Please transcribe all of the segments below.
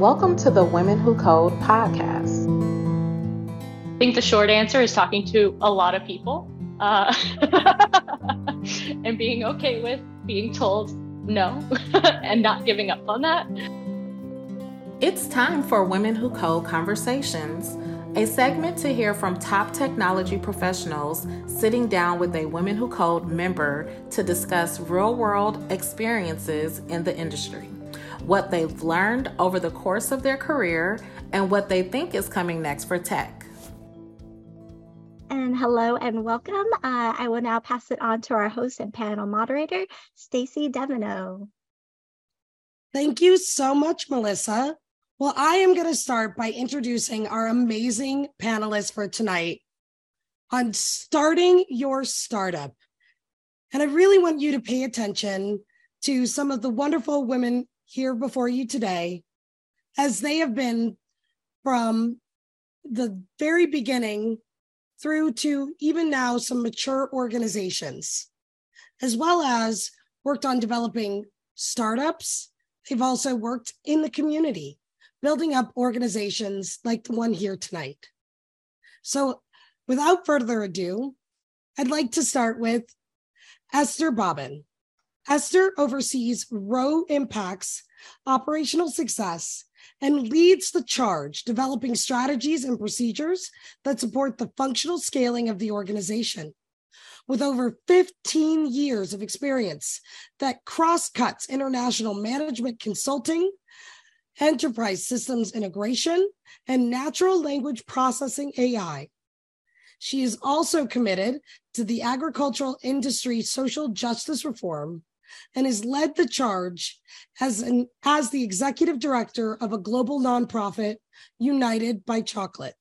Welcome to the Women Who Code podcast. I think the short answer is talking to a lot of people uh, and being okay with being told no and not giving up on that. It's time for Women Who Code Conversations, a segment to hear from top technology professionals sitting down with a Women Who Code member to discuss real world experiences in the industry what they've learned over the course of their career, and what they think is coming next for tech. And hello and welcome. Uh, I will now pass it on to our host and panel moderator, Stacy Devino. Thank you so much, Melissa. Well, I am going to start by introducing our amazing panelists for tonight on starting your startup. And I really want you to pay attention to some of the wonderful women here before you today, as they have been from the very beginning through to even now some mature organizations, as well as worked on developing startups. They've also worked in the community, building up organizations like the one here tonight. So, without further ado, I'd like to start with Esther Bobbin. Esther oversees Rho Impact's operational success and leads the charge, developing strategies and procedures that support the functional scaling of the organization. With over 15 years of experience that cross cuts international management consulting, enterprise systems integration, and natural language processing AI. She is also committed to the agricultural industry social justice reform and has led the charge as, an, as the executive director of a global nonprofit, United by Chocolate.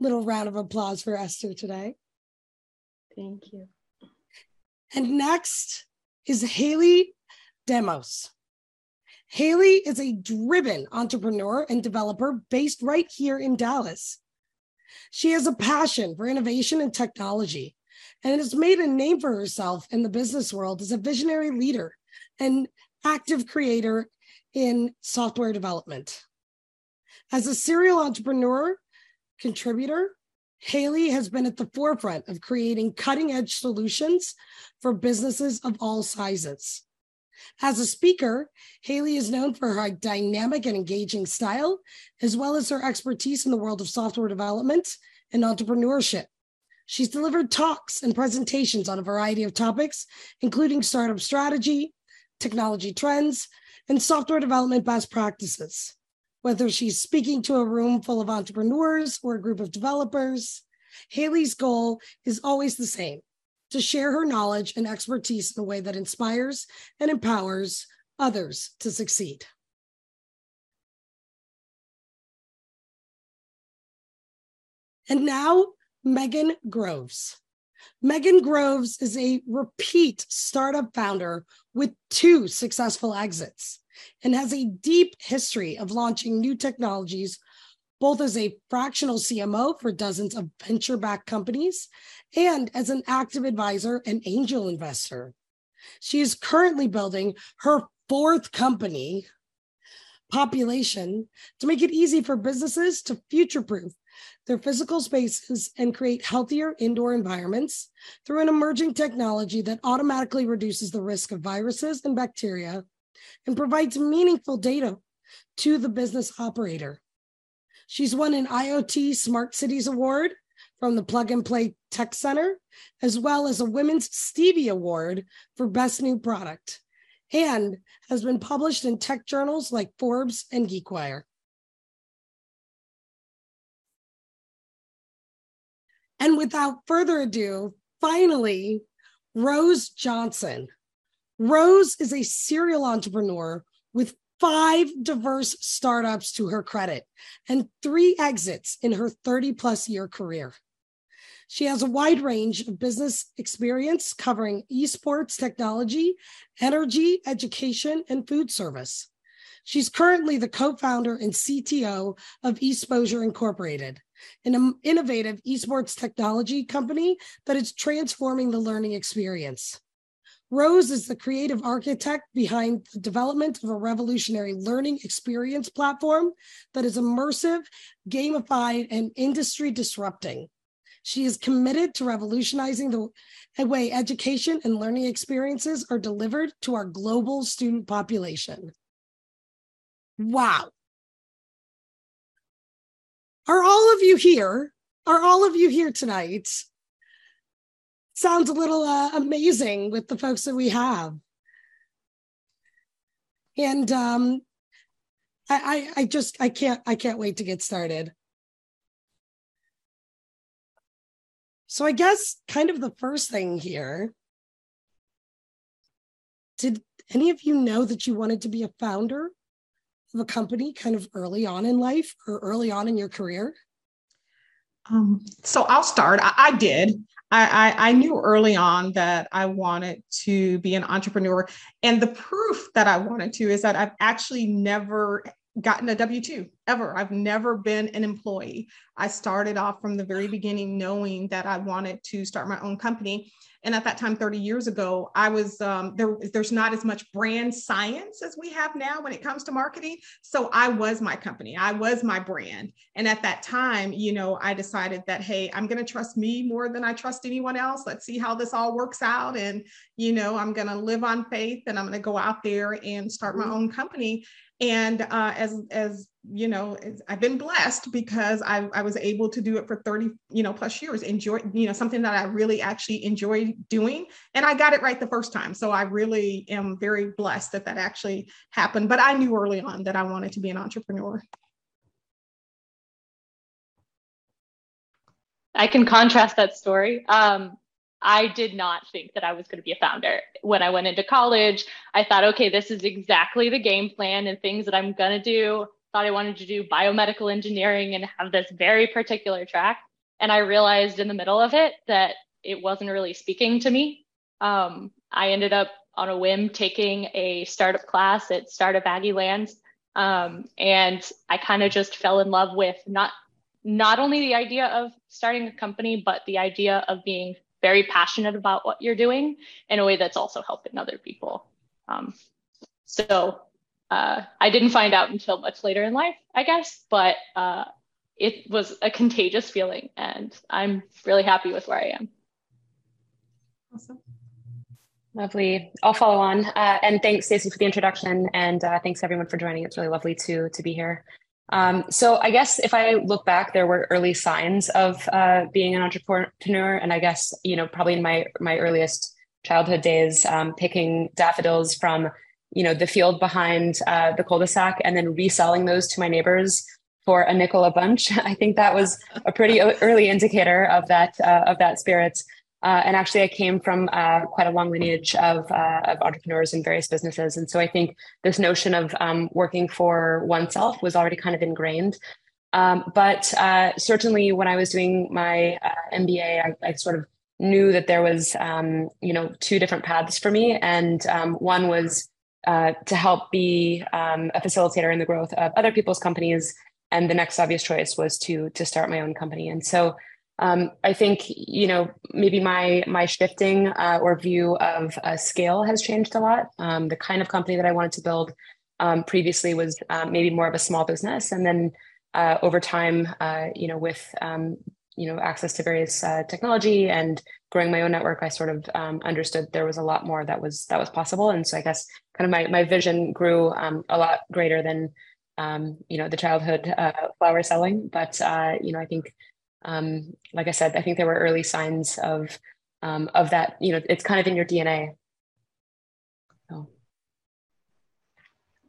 Little round of applause for Esther today. Thank you. And next is Haley Demos. Haley is a driven entrepreneur and developer based right here in Dallas. She has a passion for innovation and technology and has made a name for herself in the business world as a visionary leader and active creator in software development. As a serial entrepreneur, contributor, Haley has been at the forefront of creating cutting edge solutions for businesses of all sizes. As a speaker, Haley is known for her dynamic and engaging style, as well as her expertise in the world of software development and entrepreneurship. She's delivered talks and presentations on a variety of topics, including startup strategy, technology trends, and software development best practices. Whether she's speaking to a room full of entrepreneurs or a group of developers, Haley's goal is always the same to share her knowledge and expertise in a way that inspires and empowers others to succeed. And now Megan Groves. Megan Groves is a repeat startup founder with two successful exits and has a deep history of launching new technologies, both as a fractional CMO for dozens of venture backed companies and as an active advisor and angel investor. She is currently building her fourth company, Population, to make it easy for businesses to future proof their physical spaces and create healthier indoor environments through an emerging technology that automatically reduces the risk of viruses and bacteria and provides meaningful data to the business operator. She's won an IoT Smart Cities Award from the Plug and Play Tech Center, as well as a Women's Stevie Award for Best New Product, and has been published in tech journals like Forbes and GeekWire. And without further ado, finally, Rose Johnson. Rose is a serial entrepreneur with five diverse startups to her credit and three exits in her 30 plus year career. She has a wide range of business experience covering esports technology, energy, education, and food service. She's currently the co founder and CTO of Exposure Incorporated, an innovative esports technology company that is transforming the learning experience. Rose is the creative architect behind the development of a revolutionary learning experience platform that is immersive, gamified, and industry disrupting. She is committed to revolutionizing the way education and learning experiences are delivered to our global student population. Wow. Are all of you here? Are all of you here tonight? Sounds a little uh, amazing with the folks that we have. And um, I, I, I just I can't I can't wait to get started. So I guess kind of the first thing here. Did any of you know that you wanted to be a founder of a company kind of early on in life or early on in your career? Um, so I'll start. I, I did. I, I, I, knew early on that I wanted to be an entrepreneur. And the proof that I wanted to is that I've actually never gotten a W 2 ever. I've never been an employee. I started off from the very beginning knowing that I wanted to start my own company. And at that time, 30 years ago, I was um, there. There's not as much brand science as we have now when it comes to marketing. So I was my company. I was my brand. And at that time, you know, I decided that hey, I'm going to trust me more than I trust anyone else. Let's see how this all works out. And you know, I'm going to live on faith, and I'm going to go out there and start my mm-hmm. own company and uh, as as you know i've been blessed because I, I was able to do it for 30 you know plus years enjoy you know something that i really actually enjoy doing. And i got it right the first time. So i really am very blessed that that actually happened. But i knew early on that i wanted to be an entrepreneur. I can contrast that story. Um, I did not think that I was going to be a founder. When I went into college, I thought, okay, this is exactly the game plan and things that I'm going to do. Thought I wanted to do biomedical engineering and have this very particular track. And I realized in the middle of it that it wasn't really speaking to me. Um, I ended up on a whim taking a startup class at Startup Aggieland. Um, and I kind of just fell in love with not not only the idea of starting a company, but the idea of being very passionate about what you're doing in a way that's also helping other people. Um, so uh, I didn't find out until much later in life, I guess, but uh, it was a contagious feeling, and I'm really happy with where I am. Awesome. Lovely. I'll follow on. Uh, and thanks, Stacy, for the introduction. And uh, thanks everyone for joining. It's really lovely to to be here. Um, so I guess if I look back, there were early signs of uh, being an entrepreneur, and I guess you know probably in my my earliest childhood days, um, picking daffodils from you know the field behind uh, the cul-de-sac and then reselling those to my neighbors for a nickel a bunch. I think that was a pretty early indicator of that uh, of that spirit. Uh, and actually, I came from uh, quite a long lineage of, uh, of entrepreneurs in various businesses. And so I think this notion of um, working for oneself was already kind of ingrained. Um, but uh, certainly, when I was doing my uh, MBA, I, I, sort of knew that there was, um, you know, two different paths for me, and um, one was uh, to help be um, a facilitator in the growth of other people's companies, and the next obvious choice was to to start my own company. And so um, I think you know maybe my my shifting uh, or view of uh, scale has changed a lot. Um, the kind of company that I wanted to build um, previously was um, maybe more of a small business, and then uh, over time, uh, you know, with um, you know access to various uh, technology and growing my own network, I sort of um, understood there was a lot more that was that was possible, and so I guess kind of my my vision grew a lot greater than you know the childhood uh, flower selling, but you know I think um, like I said, I think there were early signs of um, of that. You know, it's kind of in your DNA. So.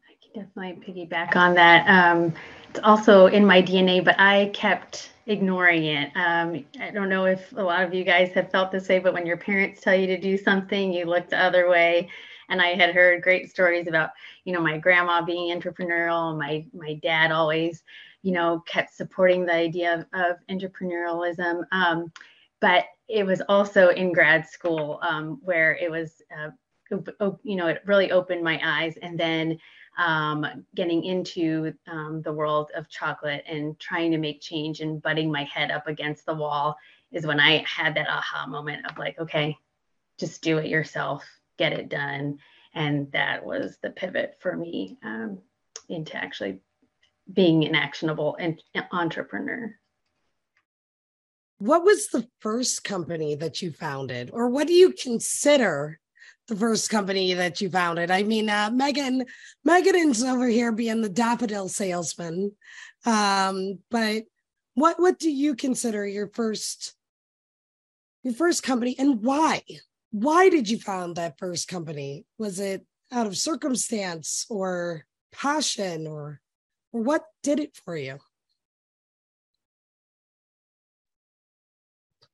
I can definitely piggyback on that. Um, it's also in my DNA, but I kept ignoring it. Um, I don't know if a lot of you guys have felt this way, but when your parents tell you to do something, you look the other way. And I had heard great stories about, you know, my grandma being entrepreneurial, my my dad always you know, kept supporting the idea of, of entrepreneurialism. Um, but it was also in grad school um, where it was, uh, you know, it really opened my eyes. And then um, getting into um, the world of chocolate and trying to make change and butting my head up against the wall is when I had that aha moment of like, okay, just do it yourself. get it done. And that was the pivot for me um, into actually being an actionable and entrepreneur. What was the first company that you founded, or what do you consider the first company that you founded? I mean, uh, Megan, Megan is over here being the daffodil salesman, um, but what what do you consider your first your first company, and why? Why did you found that first company? Was it out of circumstance or passion, or what did it for you?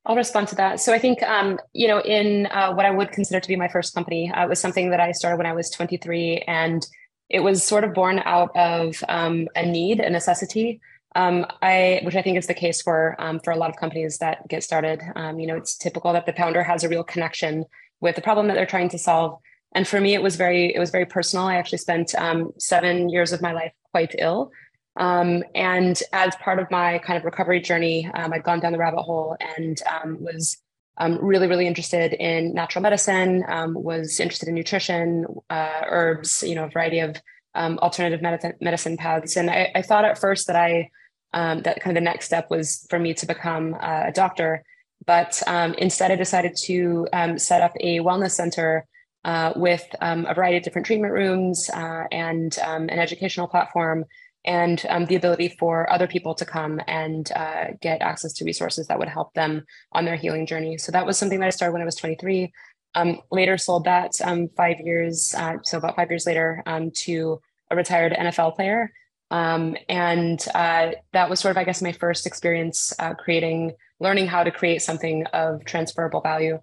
I'll respond to that. So I think, um, you know, in uh, what I would consider to be my first company, uh, was something that I started when I was 23, and it was sort of born out of um, a need, a necessity. Um, I, which I think is the case for um, for a lot of companies that get started. Um, you know, it's typical that the founder has a real connection with the problem that they're trying to solve. And for me, it was very it was very personal. I actually spent um, seven years of my life quite ill. Um, and as part of my kind of recovery journey, um, I'd gone down the rabbit hole and um, was um, really, really interested in natural medicine, um, was interested in nutrition, uh, herbs, you know, a variety of um, alternative medicine, medicine paths. And I, I, thought at first that I, that kind of the next step was for me to become uh, a doctor. But instead, I decided to set up a wellness center uh, with a variety of different treatment rooms uh, and an educational platform and um, the ability for other people to come and uh, get access to resources that would help them on their healing journey. So that was something that I started when I was 23. Um, later sold that um, five years, uh, so about five years later, um, to a retired NFL player. Um, and uh, that was sort of, I guess, my first experience uh, creating, learning how to create something of transferable value.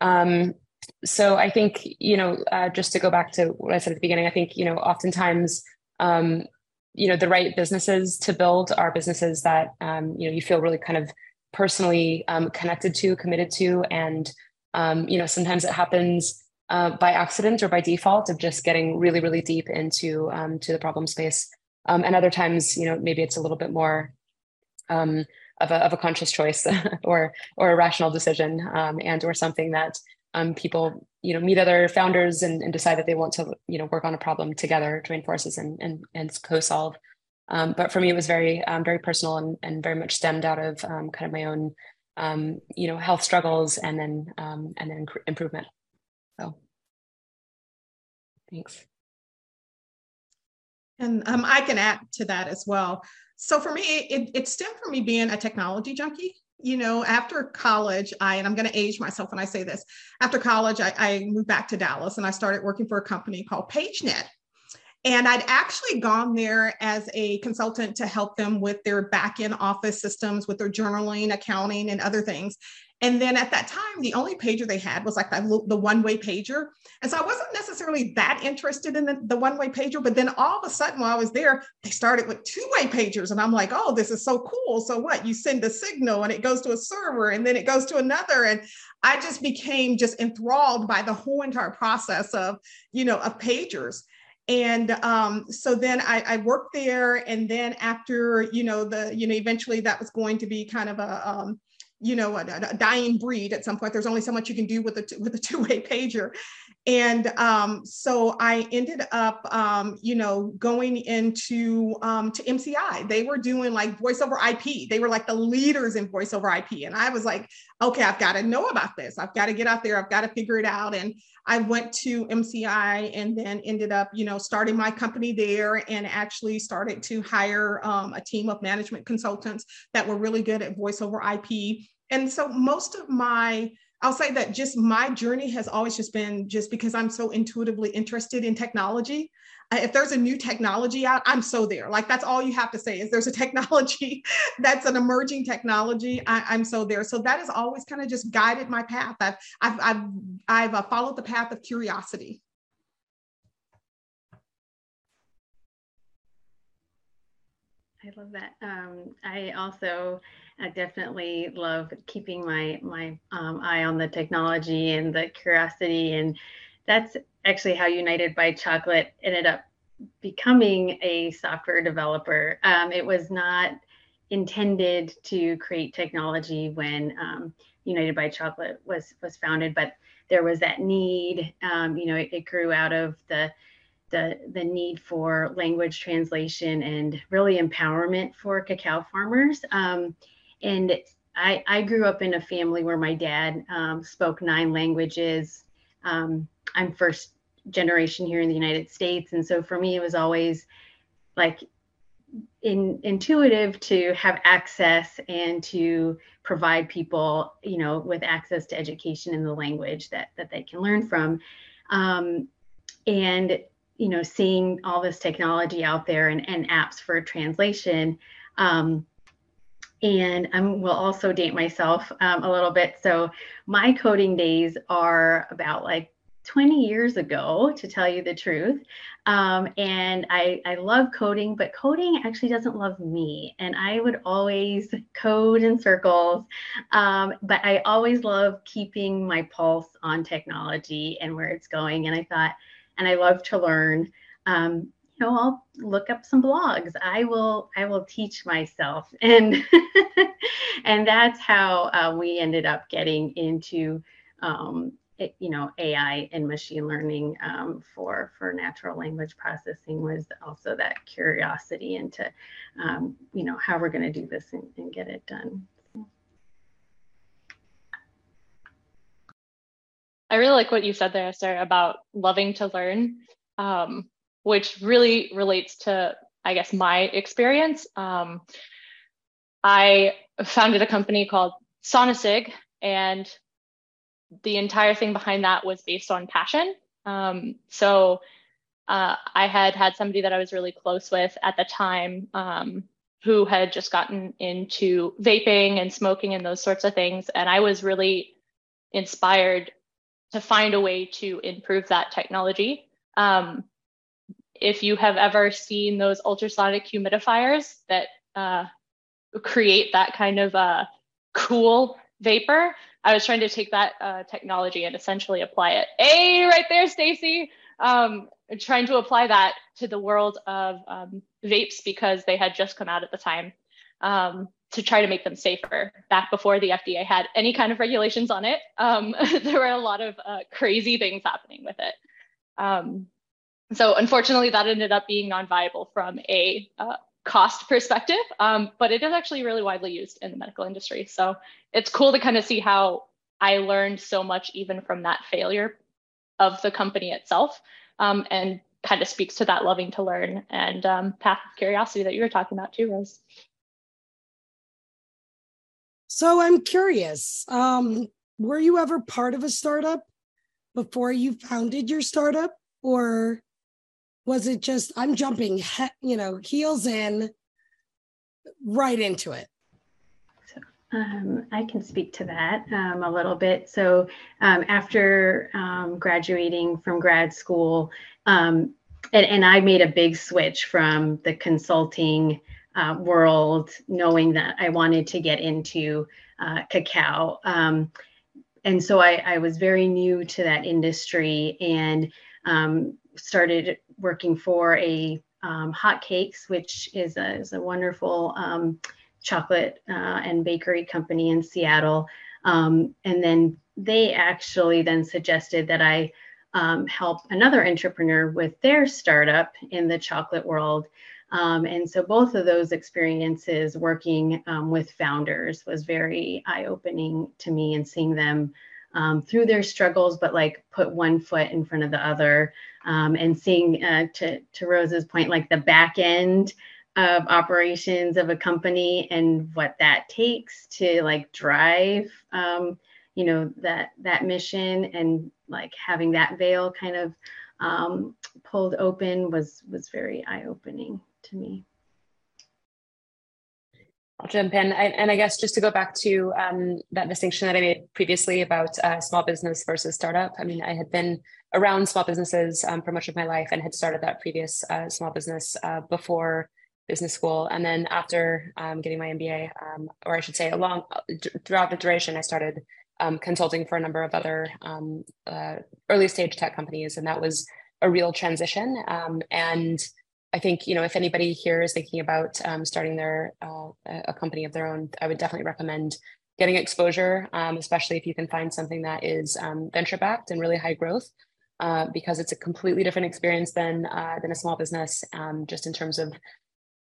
Um, so I think, you know, uh, just to go back to what I said at the beginning, I think, you know, oftentimes um, you know the right businesses to build are businesses that um, you know you feel really kind of personally um, connected to committed to and um, you know sometimes it happens uh, by accident or by default of just getting really really deep into um, to the problem space. Um, and other times you know maybe it's a little bit more of a, of a conscious choice or or a rational decision and or something that um, people you know meet other founders and, and, decide that they want to you know work on a problem together join forces and and, and co-solve. Um, but for me it was very um, very personal and, and very much stemmed out of um, kind of my own um, you know health struggles and then um, and then improvement. So thanks. And i can add to that as well. So for me it, it stemmed from me being a technology junkie you know, after college, I, and I'm going to age myself when I say this, after college, I, I moved back to Dallas and I started working for a company called PageNet. And I'd actually gone there as a consultant to help them with their back end office systems, with their journaling, accounting, and other things. And then at that time, the only pager they had was like the, the one way pager. And so I wasn't necessarily that interested in the, the one way pager. But then all of a sudden, while I was there, they started with two way pagers. And I'm like, oh, this is so cool. So what? You send a signal and it goes to a server and then it goes to another. And I just became just enthralled by the whole entire process of, you know, of pagers and um, so then I, I, worked there and then after you know the you know eventually that was going to be kind of a um, you know a, a, dying breed at some point. There's only so much you can do with a with a two-way pager. And um, so i ended up um, you know going into um, to mci they were doing like voice over ip they were like the leaders in voice over ip and i was like okay i've got to know about this. I've got to get out there. I've got to figure it out. And i went to mci and then ended up you know starting my company there and actually started to hire um, a team of management consultants that were really good at voice over ip and so most of my I'll say that just my journey has always just been just because I'm so intuitively interested in technology. Uh, if there's a new technology out, I'm so there. Like that's all you have to say is there's a technology that's an emerging technology. I, am so there. So that has always kind of just guided my path. I've I've I've, I've uh, followed the path of curiosity. I love that. Um, I also I definitely love keeping my my um, eye on the technology and the curiosity, and that's actually how United by Chocolate ended up becoming a software developer. Um, it was not intended to create technology when um, United by Chocolate was was founded, but there was that need. Um, you know, it, it, grew out of the the the need for language translation and really empowerment for cacao farmers. Um, and I, I grew up in a family where my dad um, spoke nine languages. Um, I'm first generation here in the United States, and so for me, it was always like in, intuitive to have access and to provide people, you know, with access to education in the language that that they can learn from. Um, and you know, seeing all this technology out there and, and apps for translation. Um, and I will also date myself um, a little bit. So my coding days are about like 20 years ago, to tell you the truth. Um, and I, I love coding, but coding actually doesn't love me. And I would always code in circles. Um, but I always love keeping my pulse on technology and where it's going. And I thought, and I love to learn. Um, know, I'll look up some blogs. I will, I will teach myself, and and that's how uh, we ended up getting into um, you know AI and machine learning um, for for natural language processing was also that curiosity into um, you know how we're going to do this and, and, get it done. I really like what you said there, Esther, about loving to learn, um, which really relates to I guess my experience. Um, I founded a company called Sonasig, and the entire thing behind that was based on passion. Um, so uh, I had had somebody that I was really close with at the time um, who had just gotten into vaping and smoking and those sorts of things. And I was really inspired to find a way to improve that technology. Um, if you have ever seen those ultrasonic humidifiers that uh, create that kind of uh, cool vapor, I was trying to take that uh, technology and essentially apply it. Hey, right there, Stacy. Um, trying to apply that to the world of um, vapes because they had just come out at the time um, to try to make them safer. Back before the FDA had any kind of regulations on it, um, there were a lot of uh, crazy things happening with it. So unfortunately, that ended up being non-viable from a uh, cost perspective, um, but it is actually really widely used in the medical industry. So it's cool to kind of see how I learned so much even from that failure of the company itself, um, and kind of speaks to that loving to learn and um, path of curiosity that you were talking about too, Rose. So I'm curious, um, were you ever part of a startup before you founded your startup, or was it just i'm jumping he- you know heels in right into it um, I can speak to that um, a little bit. So, um, after um, graduating from grad school, um, and, and, I made a big switch from the consulting uh, world, knowing that I wanted to get into uh, cacao. Um, and so I, I, was very new to that industry and started working for a um, Hot Cakes, which is a, is a wonderful um, chocolate uh, and bakery company in Seattle. Um, and then they actually then suggested that I um, help another entrepreneur with their startup in the chocolate world. Um, and so both of those experiences working um, with founders was very eye opening to me and seeing them um, through their struggles, but like put one foot in front of the other um, and seeing uh, to, to Rose's point, like the back end of operations of a company and what that takes to like drive, um, you know, that, that mission and like having that veil kind of um, pulled open was, was very eye opening to me. I'll jump in. I, and I guess just to go back to um, that distinction that I made previously about uh, small business versus startup. I mean, I had been around small businesses um, for much of my life and had started that previous uh, small business uh, before business school. And then after um, getting my MBA, um, or I should say, along throughout the duration, I started um, consulting for a number of other um, uh, early stage tech companies, and that was a real transition. and I think you know if anybody here is thinking about um, starting their uh, a company of their own, I would definitely recommend getting exposure, um, especially if you can find something that is um, venture backed and really high growth, uh, because it's a completely different experience than uh, than a small business, um, just in terms of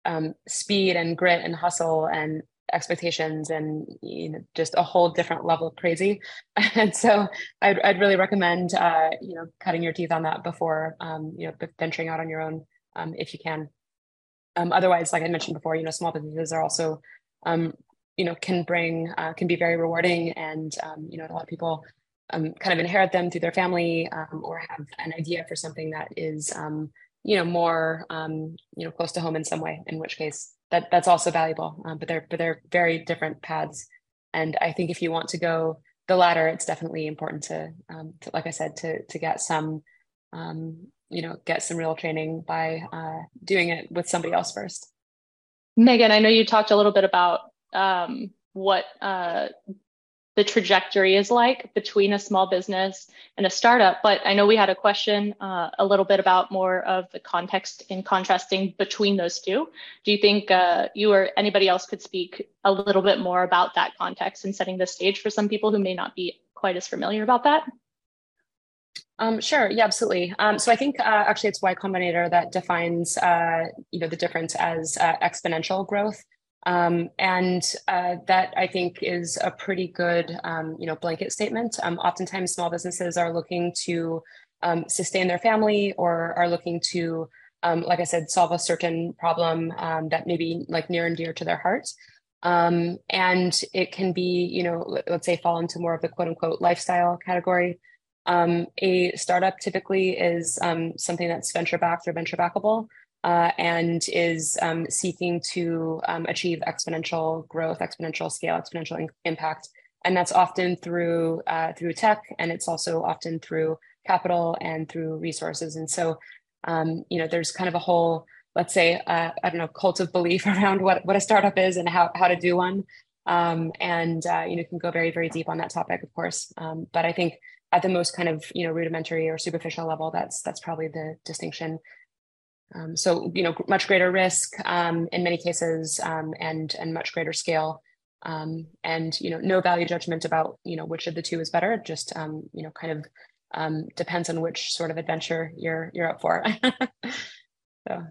um, speed and grit and hustle and expectations and you know just a whole different level of crazy. And so i'd, I'd really recommend uh, you know cutting your teeth on that before um, you know venturing out on your own um, if you can um, otherwise like i mentioned before you know small businesses are also um, you know can bring uh, can be very rewarding and um, you know a lot of people um, kind of inherit them through their family or have an idea for something that is you know more you know close to home in some way in which case that that's also valuable. Um, but they're but they're very different paths, and I think if you want to go the latter, it's definitely important to, um, to like I said, to to get some, um, you know, get some real training by uh, doing it with somebody else first. Megan, I know you talked a little bit about um, what uh, the trajectory is like between a small business and a startup. But I know we had a question uh, a little bit about more of the context in contrasting between those two. Do you think uh, you or anybody else could speak a little bit more about that context and setting the stage for some people who may not be quite as familiar about that? Um, sure. Yeah, absolutely. Um, so I think uh, actually it's Y Combinator that defines uh, you know the difference as uh, exponential growth. Um, and uh, that I think is a pretty good, um, you know, blanket statement. Um, oftentimes, small businesses are looking to um, sustain their family or are looking to, like I said, solve a certain problem that may be like near and dear to their heart. and it can be, you know, let's say fall into more of the quote unquote lifestyle category. A startup typically is something that's venture backed or venture backable uh, and is um, seeking to um, achieve exponential growth, exponential scale, exponential in- impact. And that's often through uh, through tech, and it's also often through capital and through resources. And so, um, you know, there's kind of a whole, let's say, uh, I don't know, cult of belief around what what a startup is and how how to do one. Um, and uh, you know, can go very very deep on that topic, of course. Um, but I think at the most kind of you know rudimentary or superficial level, that's that's probably the distinction um, so, you know, much greater risk um, in many cases um, and, and much greater scale. Um, and, you know, no value judgment about, you know, which of the two is better. Just, um, you know, kind of um, depends on which sort of adventure you're, you're up for. so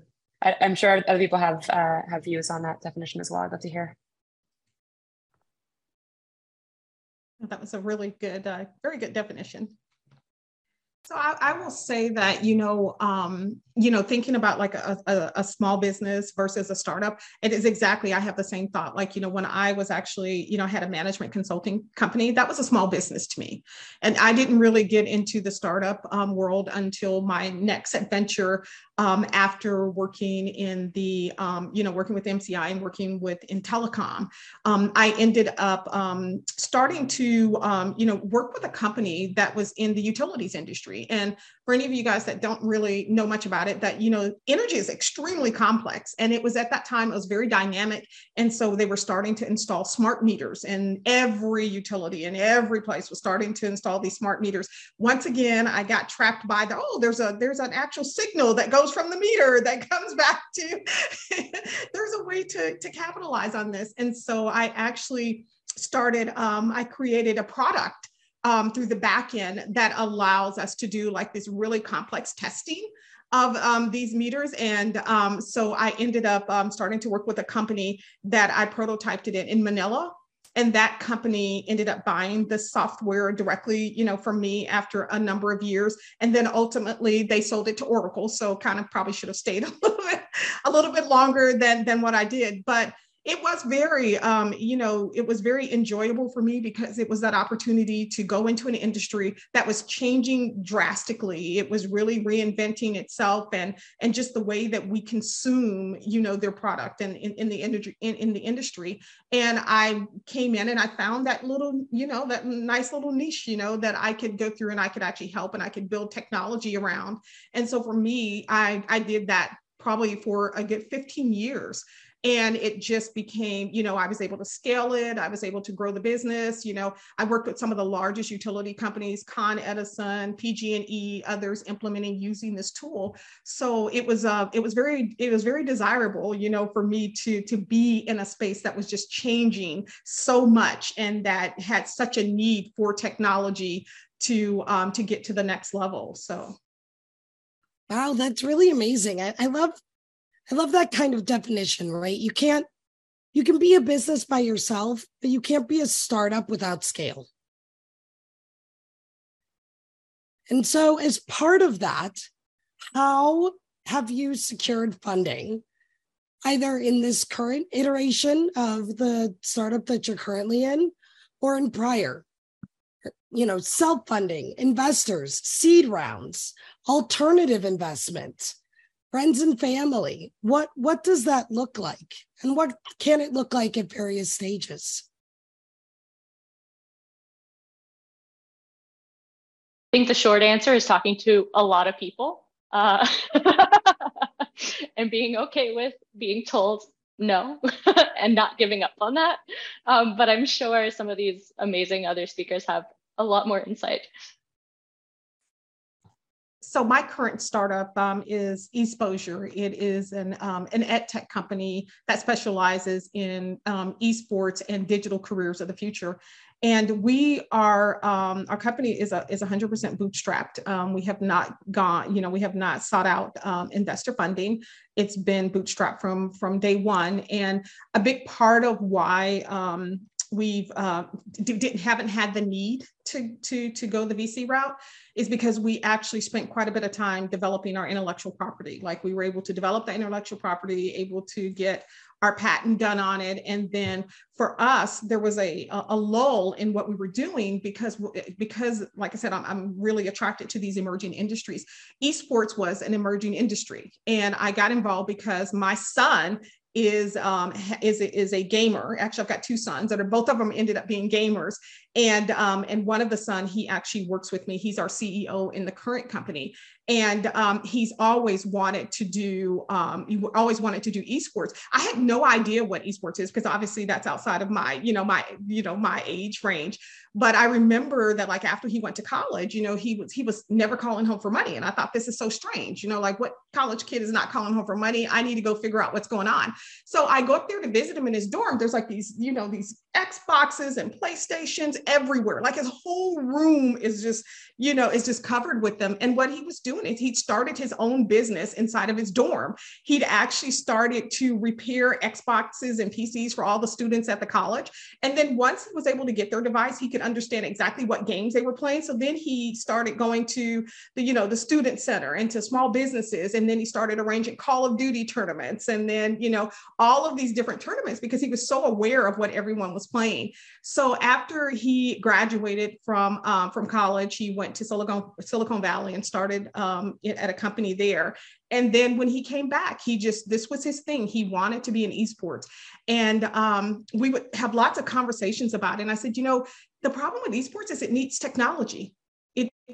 I, am sure other people have, uh, have views on that definition as well. I'd love to hear. That was a really good, uh, very good definition. So I, I, will say that you know, um, you know, thinking about like a, a, a, small business versus a startup, it is exactly. I have the same thought. Like you know, when I was actually, you know, had a management consulting company, that was a small business to me, and I didn't really get into the startup um, world until my next adventure um, after working in the, um, you know, working with MCI and working with in telecom, um, I ended up um, starting to, um, you know, work with a company that was in the utilities industry. And for any of you guys that don't really know much about it, that, you know, energy is extremely complex. And it was at that time, it was very dynamic. And so they were starting to install smart meters and every utility in every place was starting to install these smart meters. Once again, I got trapped by the, oh, there's a, there's an actual signal that goes from the meter that comes back to there's a way to, to capitalize on this. And so I actually started, um, I created a product um, through the back end that allows us to do like this really complex testing of um, these meters. And um, so I ended up um, starting to work with a company that I prototyped it in, in Manila. And that company ended up buying the software directly you know from me after a number of years. And then ultimately they sold it to oracle. So kind of probably should have stayed a little bit a little bit longer than than what i did. But it was very um, you know it was very enjoyable for me because it was that opportunity to go into an industry that was changing drastically. It was really reinventing itself and and just the way that we consume you know their product and in, in the industry in, in the industry. And i came in and i found that little you know that nice little niche you know that i could go through and i could actually help and i could build technology around. And so for me i i did that probably for a good 15 years and it just became you know i was able to scale it. I was able to grow the business. You know i worked with some of the largest utility companies con edison pg&e others implementing using this tool. So it was uh, it was very it was very desirable you know for me to to be in a space that was just changing so much and that had such a need for technology to um, to get to the next level. So. Wow that's really amazing. I, I love I love that kind of definition, right? You can't, you can be a business by yourself, but you can't be a startup without scale. And so, as part of that, how have you secured funding, either in this current iteration of the startup that you're currently in or in prior? You know, self funding, investors, seed rounds, alternative investment friends and family. What what does that look like? And what can it look like at various stages? I think the short answer is talking to a lot of people uh, and being okay with being told no and not giving up on that. Um, but i'm sure some of these amazing other speakers have a lot more insight so my current startup um, is Exposure. It is an um, an ed tech company that specializes in um, esports and digital careers of the future. And we are um, our company is a is 100% bootstrapped. Um, we have not gone, you know, we have not sought out um, investor funding. It's been bootstrapped from from day one. And a big part of why we've uh, didn't haven't had the need to to to go the VC route is because we actually spent quite a bit of time developing our intellectual property. Like we were able to develop the intellectual property, able to get our patent done on it, and then for us there was a a lull in what we were doing because because like I said, I'm, I'm really attracted to these emerging industries. Esports was an emerging industry, and I got involved because my son is um, is is a gamer. Actually, I've got two sons that are both of them ended up being gamers, and um, and one of the son he actually works with me. He's our CEO in the current company, and um, he's always wanted to do um, he always wanted to do esports. I had no idea what esports is because obviously that's outside of my you know my you know my age range. But I remember that like after he went to college, you know he was he was never calling home for money, and I thought this is so strange. You know, like what college kid is not calling home for money? I need to go figure out what's going on. So I go up there to visit him in his dorm. There's like these you know these Xboxes and PlayStations everywhere. Like his whole room is just, you know, is just covered with them. And what he was doing is he started his own business inside of his dorm. He'd actually started to repair Xboxes and PCs for all the students at the college. And then once he was able to get their device, he could understand exactly what games they were playing. So then he started going to the, you know, the student center and to small businesses. And then he started arranging Call of Duty tournaments. And then, you know, all of these different tournaments because he was so aware of what everyone was playing. So after he graduated from um, from college, he went to Silicon Silicon Valley and started um, at a company there. And then when he came back, he just this was his thing. He wanted to be in esports, and um, we would have lots of conversations about it. And I said, you know, the problem with esports is it needs technology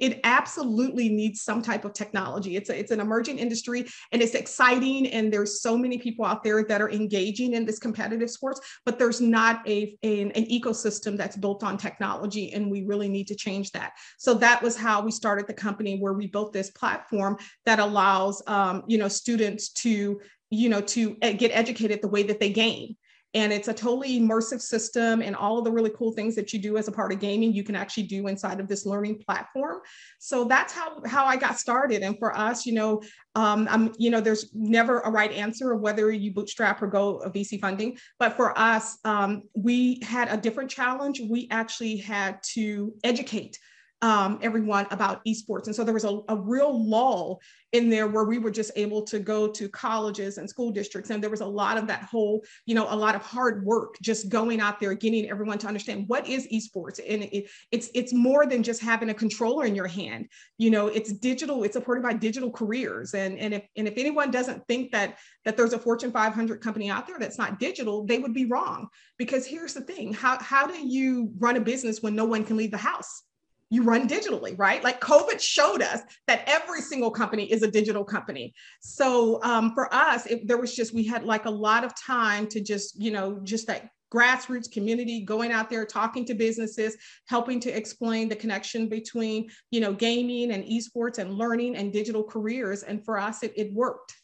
it absolutely needs some type of technology. It's a, it's an emerging industry and it's exciting and there's so many people out there that are engaging in this competitive sports, but there's not a, a an, ecosystem that's built on technology and we really need to change that. So that was how we started the company where we built this platform that allows um, you know students to you know to get educated the way that they game and it's a totally immersive system and all of the really cool things that you do as a part of gaming you can actually do inside of this learning platform. So that's how how i got started. And for us you know um, I'm, you know there's never a right answer of whether you bootstrap or go vc funding. But for us um, we had a different challenge. We actually had to educate um, everyone about esports. And so there was a, a, real lull in there where we were just able to go to colleges and school districts. And there was a lot of that whole, you know, a lot of hard work just going out there, getting everyone to understand what is esports. And it, it's it's more than just having a controller in your hand. You know, it's digital, it's supported by digital careers. And, and if and if anyone doesn't think that that there's a Fortune 500 company out there that's not digital, they would be wrong. Because here's the thing: how how do you run a business when no one can leave the house? You run digitally, right? Like COVID showed us that every single company is a digital company. So um, for us, it, there was just, we had like a lot of time to just, you know, just that grassroots community going out there talking to businesses helping to explain the connection between you know gaming and esports and learning and digital careers and for us it, it worked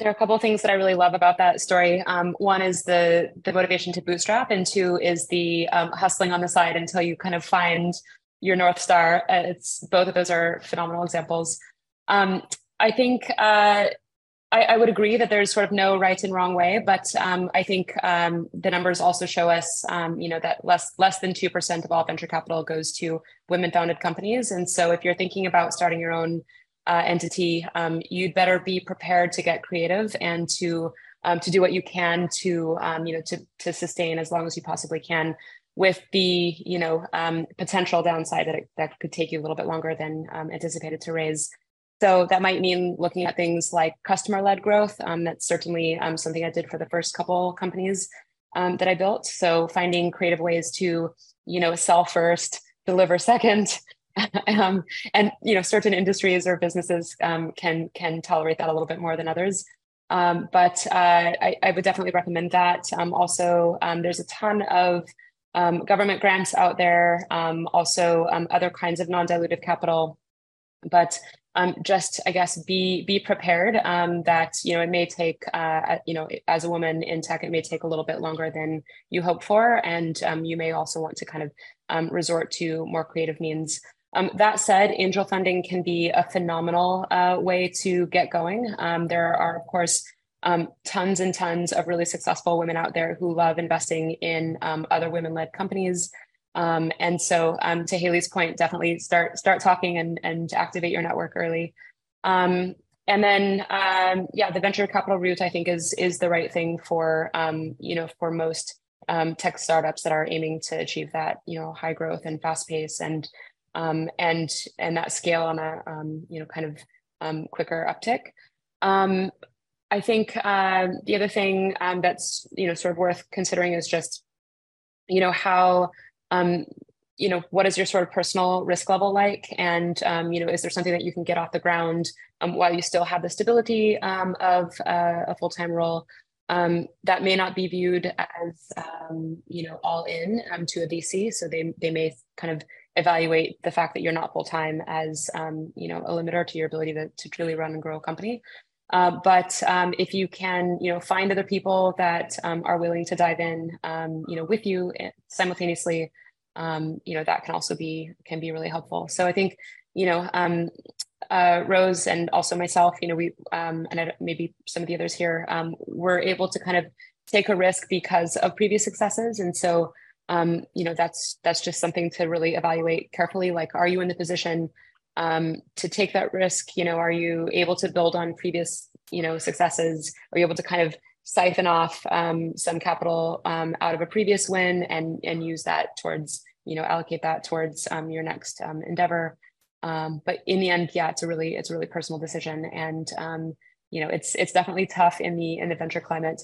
there are a couple of things that I really love about that story. Um, one is the the motivation to bootstrap, and two is the um, hustling on the side until you kind of find your north star. Uh, it's both of those are phenomenal examples. Um, I think uh, I, I, would agree that there's sort of no right and wrong way, but um, I think um, the numbers also show us, um, you know, that less less than two percent of all venture capital goes to women founded companies, and so if you're thinking about starting your own uh, entity, um, you'd better be prepared to get creative and to um, to do what you can to um, you know to to sustain as long as you possibly can with the you know um, potential downside that it, that could take you a little bit longer than um, anticipated to raise. So that might mean looking at things like customer led growth. That's certainly something I did for the first couple companies that I built. So finding creative ways to you know sell first, deliver second, um, and you know certain industries or businesses um, can can tolerate that a little bit more than others. Um, but uh, I, I, would definitely recommend that. Um, also um, there's a ton of um, government grants out there also other kinds of non-dilutive capital. But just i guess be be prepared that you know it may take uh, you know as a woman in tech it may take a little bit longer than you hope for. And you may also want to kind of resort to more creative means um, that said, angel funding can be a phenomenal uh, way to get going. Um, there are, of course, um, tons and tons of really successful women out there who love investing in um, other women-led companies. Um, and so, um, to Haley's point, definitely start start talking and and activate your network early. and then, yeah, the venture capital route I think is is the right thing for you know for most tech startups that are aiming to achieve that you know high growth and fast pace and um, and and that scale on a um, you know kind of um, quicker uptick. Um, I think uh, the other thing um, that's you know sort of worth considering is just you know how um, you know what is your sort of personal risk level like, and you know is there something that you can get off the ground while you still have the stability of uh, a full time role. Um, that may not be viewed as um, you know all in um, to a VC. So they they may kind of evaluate the fact that you're not full time as um, you know a limiter to your ability to, to truly run and grow a company. Uh, but um, if you can, you know, find other people that um, are willing to dive in, um, you know, with you eh, simultaneously, um, you know, that can also be can be really helpful. So I think, you know, um, uh, Rose and also myself, you know, we and I, maybe some of the others here were able to kind of take a risk because of previous successes, and so um, you know that's that's just something to really evaluate carefully. Like are you in the position um, to take that risk? You know are you able to build on previous you know successes? Are you able to kind of siphon off um, some capital um, out of a previous win and and use that towards you know allocate that towards um, your next um, endeavor? But in the end yeah it's a really it's a really personal decision. And you know it's it's definitely tough in the in the venture climate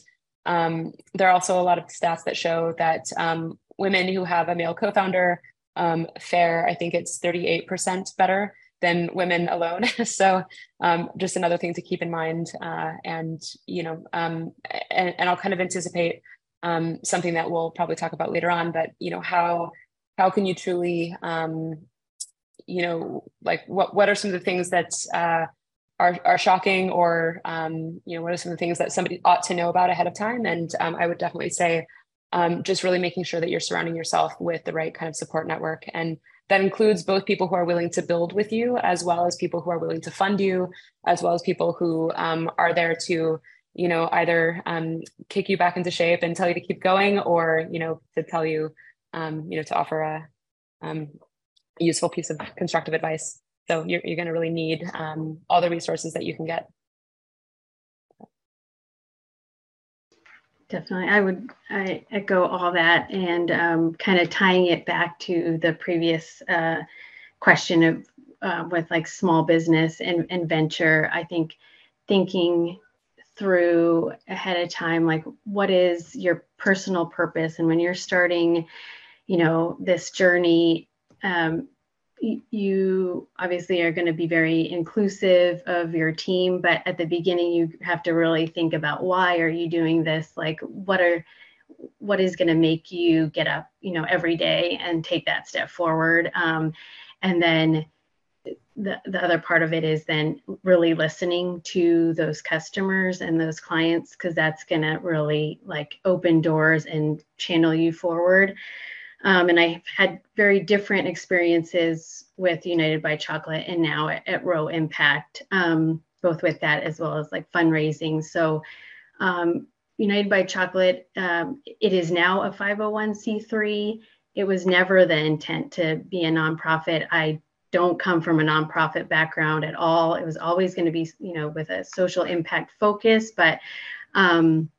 um, there are also a lot of stats that show that um, women who have a male co-founder um, fare, I think it's 38% better than women alone. so um, just another thing to keep in mind. Uh, and, you know, um, and, and, I'll kind of anticipate something that we'll probably talk about later on, but, you know, how, how can you truly, you know, like what, what are some of the things that uh, are, are shocking or, um, you know, what are some of the things that somebody ought to know about ahead of time? And I would definitely say um, just really making sure that you're surrounding yourself with the right kind of support network. And that includes both people who are willing to build with you, as well as people who are willing to fund you, as well as people who um, are there to, you know, either um, kick you back into shape and tell you to keep going, or you know, to tell you, um, you know, to offer a, um, a, useful piece of constructive advice. So you're, you're going to really need um, all the resources that you can get. Definitely. I would I echo all that and um, kind of tying it back to the previous uh, question of uh, with like small business and, and venture. I think thinking through ahead of time, like what is your personal purpose? And when you're starting you know, this journey, um, you obviously are going to be very inclusive of your team but at the beginning you have to really think about why are you doing this? Like what are what is going to make you get up you know every day and take that step forward? Um, and then the, the other part of it is then really listening to those customers and those clients because that's going to really like open doors and channel you forward um, and I've had very different experiences with United by Chocolate and now at, at Rho Impact, um, both with that as well as like fundraising. So, um, United by Chocolate, um, it is now a 501c3. It was never the intent to be a nonprofit. I don't come from a nonprofit background at all. It was always going to be, you know, with a social impact focus, but um,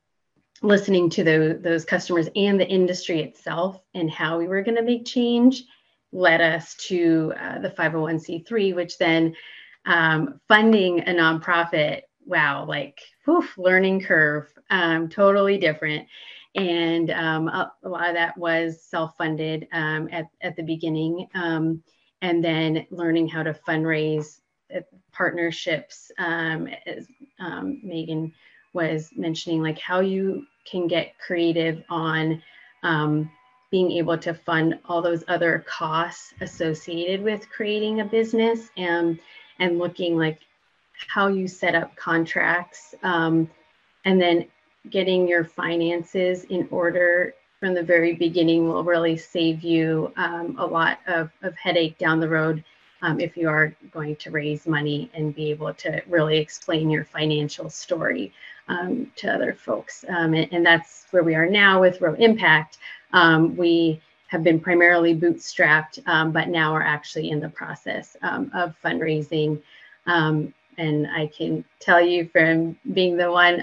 listening to the, those customers and the industry itself and how we were going to make change led us to uh, the 501c3 which then um, funding a nonprofit. Wow like whew, learning curve um, totally different. And um, a, a, lot of that was self-funded um, at, at the beginning um, and then learning how to fundraise uh, partnerships um, as megan was mentioning like how you can get creative on um, being able to fund all those other costs associated with creating a business and and looking like how you set up contracts um, and then getting your finances in order from the very beginning will really save you um, a lot of, of headache down the road um, if you are going to raise money and be able to really explain your financial story um, to other folks. Um, and, and, that's where we are now with Rho Impact. Um, we have been primarily bootstrapped, um, but now are actually in the process um, of fundraising. and I can tell you from being the one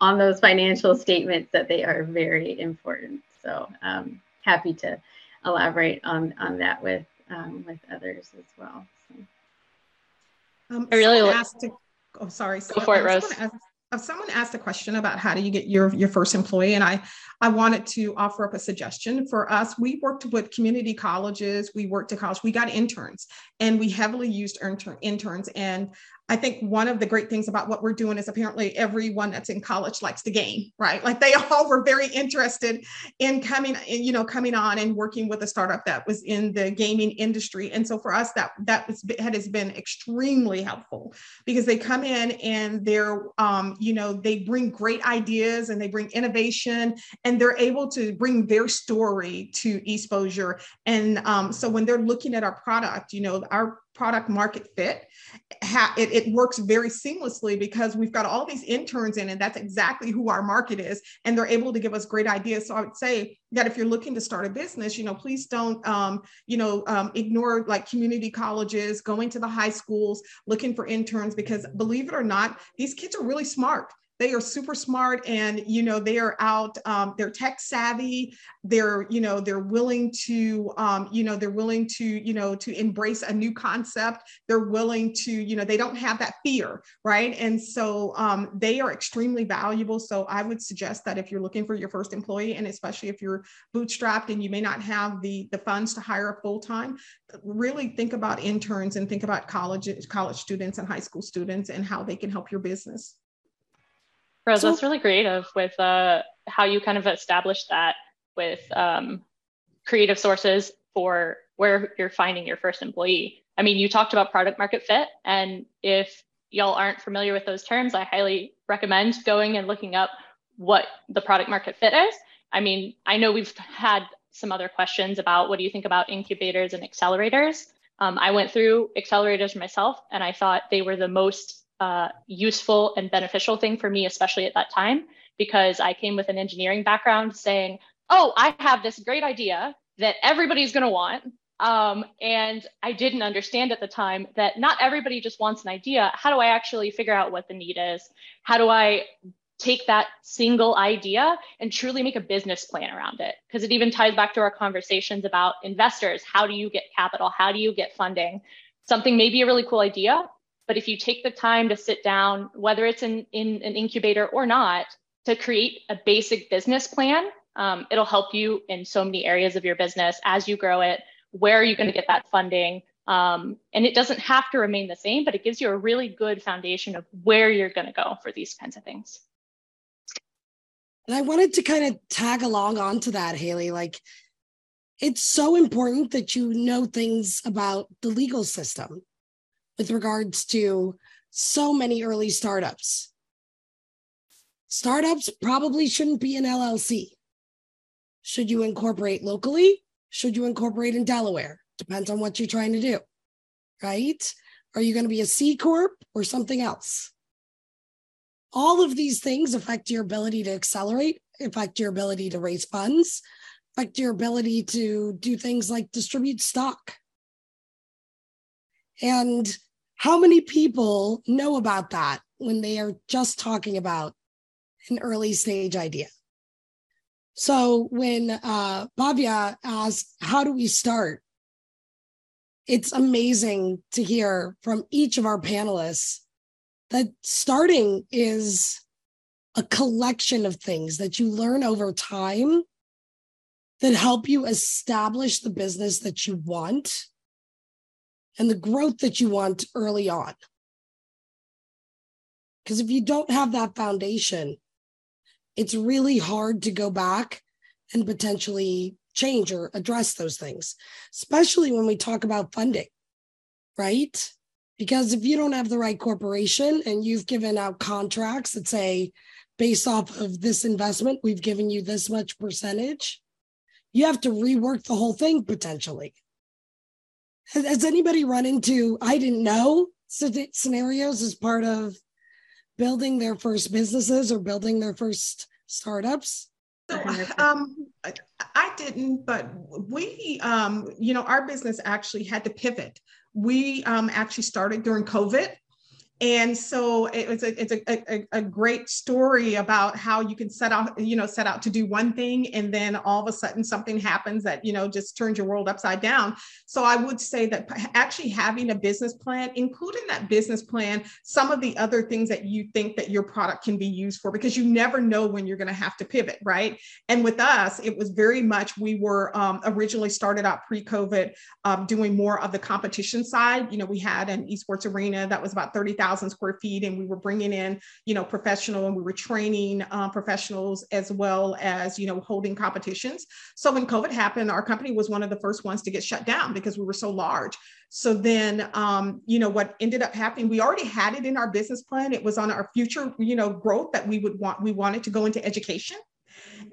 on those financial statements that they are very important. So happy to elaborate on, on that with um, with others as well. So. Um, I really asked to, oh, sorry. Go for it, Rose. someone asked a question about how do you get your, your first employee, and I, I wanted to offer up a suggestion for us. We worked with community colleges, we worked to college, we got interns, and we heavily used intern, interns. And I think one of the great things about what we're doing is apparently everyone that's in college likes the game, right? Like they all were very interested in coming, you know, coming on and working with a startup that was in the gaming industry. And so for us, that that has been extremely helpful because they come in and they're, um, you know, they bring great ideas and they bring innovation and they're able to bring their story to exposure. And um, so when they're looking at our product, you know, our product market fit it, it, works very seamlessly because we've got all these interns in and that's exactly who our market is and they're able to give us great ideas. So i would say that if you're looking to start a business you know please don't um, you know um, ignore like community colleges going to the high schools looking for interns because believe it or not these kids are really smart they are super smart and you know they are out um, they're tech savvy. They're you know they're willing to um, you know they're willing to you know to embrace a new concept. They're willing to you know they don't have that fear right? And so um, they are extremely valuable. So i would suggest that if you're looking for your first employee and especially if you're bootstrapped and you may not have the the funds to hire a full-time really think about interns and think about college college students and high school students and how they can help your business Rose, so, that's really creative with uh, how you kind of established that with um, creative sources for where you're finding your first employee. I mean, you talked about product market fit, and if y'all aren't familiar with those terms, I highly recommend going and looking up what the product market fit is. I mean, I know we've had some other questions about what do you think about incubators and accelerators. Um, I went through accelerators myself, and I thought they were the most uh, useful and beneficial thing for me, especially at that time, because I came with an engineering background saying, oh, I have this great idea that everybody's going to want. Um, and I didn't understand at the time that not everybody just wants an idea. How do I actually figure out what the need is? How do I take that single idea and truly make a business plan around it? Because it even ties back to our conversations about investors. How do you get capital? How do you get funding? Something may be a really cool idea, but if you take the time to sit down, whether it's in, in an incubator or not, to create a basic business plan Um, it'll help you in so many areas of your business as you grow it. Where are you going to get that funding? Um, and it doesn't have to remain the same, but it gives you a really good foundation of where you're going to go for these kinds of things. And I wanted to kind of tag along onto that, Haley. Like, it's so important that you know things about the legal system with regards to so many early startups. Startups probably shouldn't be an LLC. Should you incorporate locally? Should you incorporate in Delaware? Depends on what you're trying to do, right? Are you going to be a C Corp or something else? All of these things affect your ability to accelerate, affect your ability to raise funds, affect your ability to do things like distribute stock. And how many people know about that when they are just talking about an early stage idea? So when uh, Bhavya asked, How do we start? It's amazing to hear from each of our panelists that starting is a collection of things that you learn over time that help you establish the business that you want and the growth that you want early on. Because if you don't have that foundation, it's really hard to go back and potentially change or address those things, especially when we talk about funding, right? Because if you don't have the right corporation and you've given out contracts that say, based off of this investment, we've given you this much percentage, you have to rework the whole thing potentially. Has, anybody run into I didn't know scenarios as part of building their first businesses or building their first startups? So, um, I didn't, but we, um, you know, our business actually had to pivot. We um, actually started during COVID and so it was a, it's a, a, a, great story about how you can set out you know set out to do one thing and then all of a sudden something happens that you know just turns your world upside down. So i would say that actually having a business plan including that business plan some of the other things that you think that your product can be used for because you never know when you're going to have to pivot right? And with us it was very much we were um, originally started out pre-covid um, doing more of the competition side. You know we had an esports arena that was about 30000 thousand square feet, and we were bringing in, you know, professional, and we were training um, professionals as well as, you know, holding competitions. So when COVID happened, our company was one of the first ones to get shut down because we were so large. So then, um, you know, what ended up happening, we already had it in our business plan. It was on our future, you know, growth that we would want. We wanted to go into education.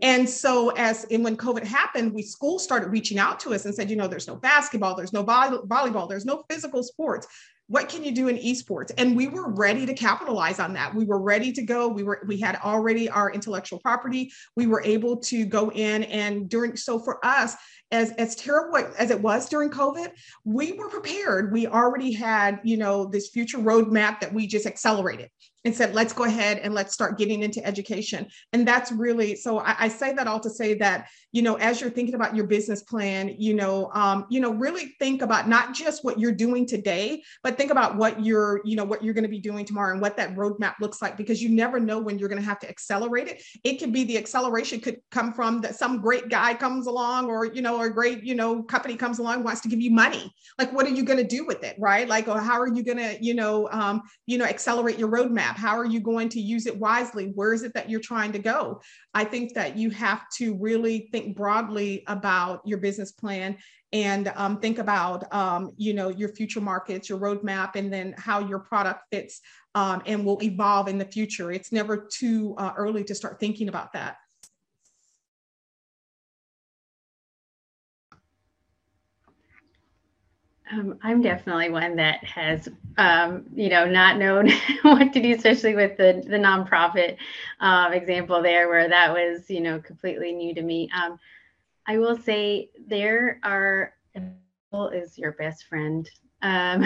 And so as and when COVID happened, we schools started reaching out to us and said, you know, there's no basketball, there's no volleyball, there's no physical sports what can you do in esports? And we were ready to capitalize on that. We were ready to go. We were we had already our intellectual property. We were able to go in and during so for us as as terrible as it was during covid we were prepared. We already had you know this future roadmap that we just accelerated and said, let's go ahead and let's start getting into education. And that's really, so I, I, say that all to say that, you know, as you're thinking about your business plan, you know, um, you know, really think about not just what you're doing today, but think about what you're, you know, what you're going to be doing tomorrow and what that roadmap looks like, because you never know when you're going to have to accelerate it. It could be the acceleration could come from that some great guy comes along or, you know, a great, you know, company comes along, wants to give you money. Like, what are you going to do with it? Right. Like, or how are you going to, you know, um, you know, accelerate your roadmap? How are you going to use it wisely? Where is it that you're trying to go? I think that you have to really think broadly about your business plan and um, think about um, you know your future markets your roadmap and then how your product fits um, and will evolve in the future. It's never too uh, early to start thinking about that Um, I'm definitely one that has, um, you know, not known what to do, especially with the the nonprofit um, example there, where that was, you know, completely new to me. Um, I will say there are is your best friend. Um,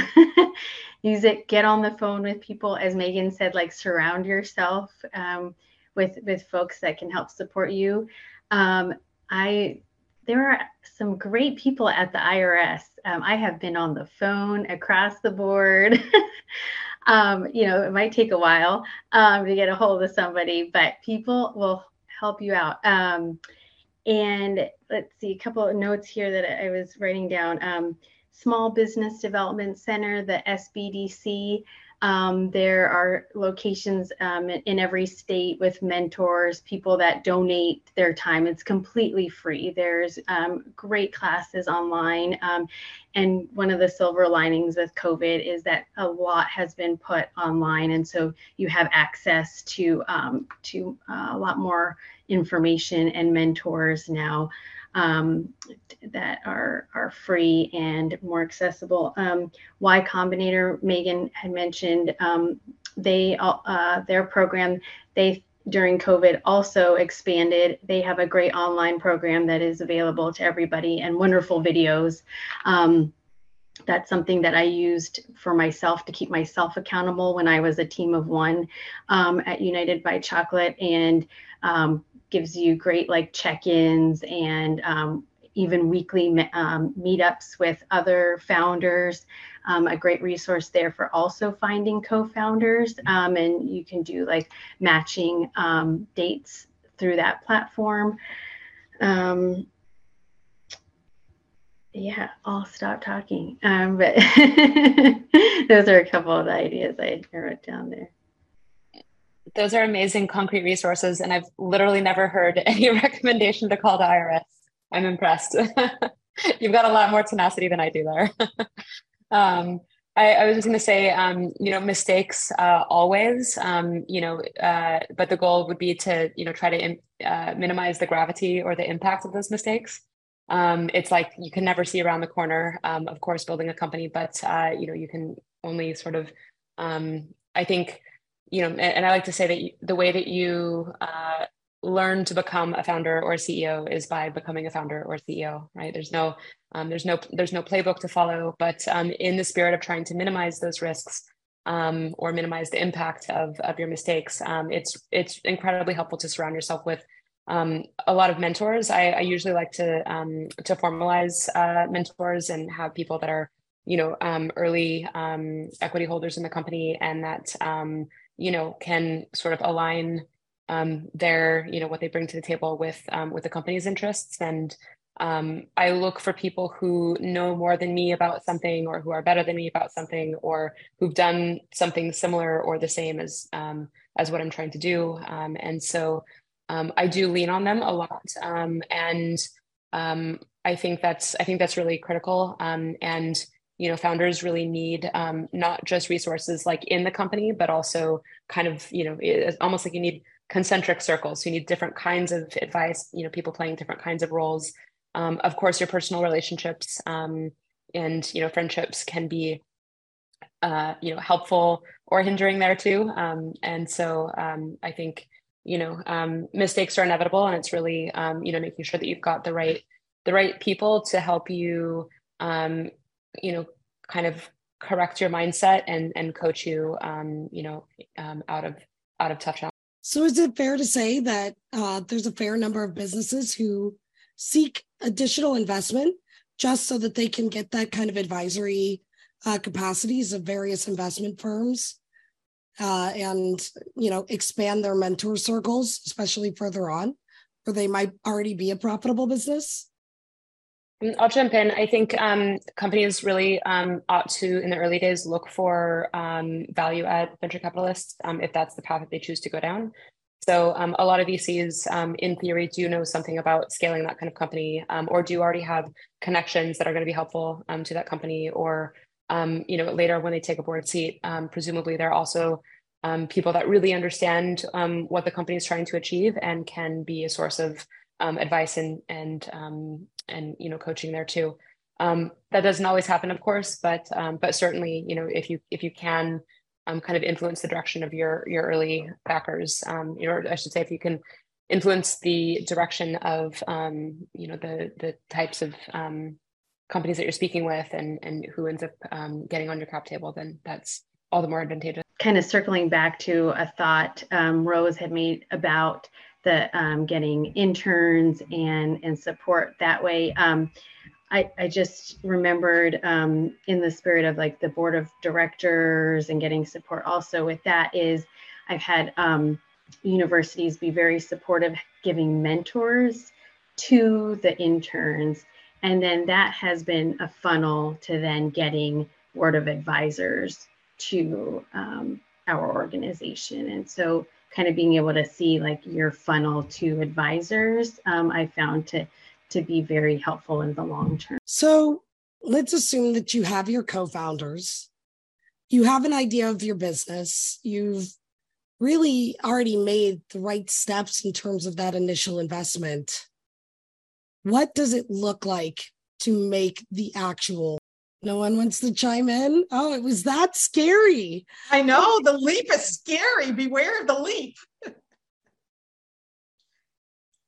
use it. Get on the phone with people, as Megan said. Like surround yourself um, with with folks that can help support you. I there are some great people at the IRS. Um, I have been on the phone across the board. um, you know, it might take a while um, to get a hold of somebody, but people will help you out. Um, and let's see a couple of notes here that I was writing down. Um, Small Business Development Center, the SBDC. Um, there are locations um, in, every state with mentors, people that donate their time. It's completely free. There's um, great classes online. Um, and one of the silver linings with COVID is that a lot has been put online. And so you have access to, um, to uh, a lot more information and mentors now um, that are, are free and more accessible. Um, y Combinator, Megan had mentioned, um, they uh, their program, they during COVID also expanded. They have a great online program that is available to everybody and wonderful videos. Um, that's something that I used for myself to keep myself accountable when I was a team of one um, at United by Chocolate. And um, gives you great like check-ins and um, even weekly um, meetups with other founders. Um, a great resource there for also finding co-founders, um, and you can do like matching um, dates through that platform. Um, yeah, I'll stop talking. but those are a couple of the ideas I wrote down there those are amazing concrete resources. And I've literally never heard any recommendation to call the IRS. I'm impressed. You've got a lot more tenacity than I do there. um, I, I, was just going to say, um, you know, mistakes uh, always, um, you know, uh, but the goal would be to, you know, try to in, uh, minimize the gravity or the impact of those mistakes. Um, it's like you can never see around the corner, um, of course, building a company, but, uh, you know, you can only sort of, um, I think, you know, and, I like to say that you, the way that you uh, learn to become a founder or a CEO is by becoming a founder or CEO, right? There's no, um, there's no, there's no playbook to follow, but um, in the spirit of trying to minimize those risks um, or minimize the impact of, of your mistakes, um, it's, it's incredibly helpful to surround yourself with um, a lot of mentors. I, I usually like to, um, to formalize uh, mentors and have people that are, you know, early equity holders in the company and that, you know, can sort of align um, their, you know, what they bring to the table with um, with the company's interests. And um, I look for people who know more than me about something, or who are better than me about something, or who've done something similar or the same as um, as what I'm trying to do. Um, and so um, I do lean on them a lot, and I think that's I think that's really critical. and you know founders really need um, not just resources like in the company but also kind of you know almost like you need concentric circles. You need different kinds of advice you know people playing different kinds of roles. Um, of course your personal relationships um, and you know friendships can be uh, you know helpful or hindering there too. Um, and so um, i think you know um, mistakes are inevitable and it's really you know making sure that you've got the right the right people to help you um, you know kind of correct your mindset and and coach you um, you know um, out of out of tough challenges. So is it fair to say that uh, there's a fair number of businesses who seek additional investment just so that they can get that kind of advisory uh, capacities of various investment firms uh, and you know expand their mentor circles, especially further on, where they might already be a profitable business? Mm, I'll jump in. I think um, companies really um, ought to, in the early days, look for um, value add venture capitalists um, if that's the path that they choose to go down. So um, a lot of VCs, um, in theory, do know something about scaling that kind of company, or do already have connections that are going to be helpful to that company, or you know later when they take a board seat, presumably they're also people that really understand what the company is trying to achieve and can be a source of um, advice and and um, and you know coaching there too. Um, that doesn't always happen, of course, but um, but certainly you know if you if you can um, kind of influence the direction of your your early backers, um, you know I should say if you can influence the direction of um, you know the the types of um, companies that you're speaking with and and who ends up um, getting on your cap table, then that's all the more advantageous. Kind of circling back to a thought um, Rose had made about the um, getting interns and and support that way. Um, I, I just remembered um, in the spirit of like the board of directors and getting support also with that is I've had um, universities be very supportive giving mentors to the interns. And then that has been a funnel to then getting word of advisors to um, our organization. And so, kind of being able to see like your funnel to advisors, um, I found to to be very helpful in the long term. So, let's assume that you have your co-founders, you have an idea of your business, you've really already made the right steps in terms of that initial investment. What does it look like to make the actual no one wants to chime in. Oh, it was that scary. I know the leap is scary. Beware of the leap.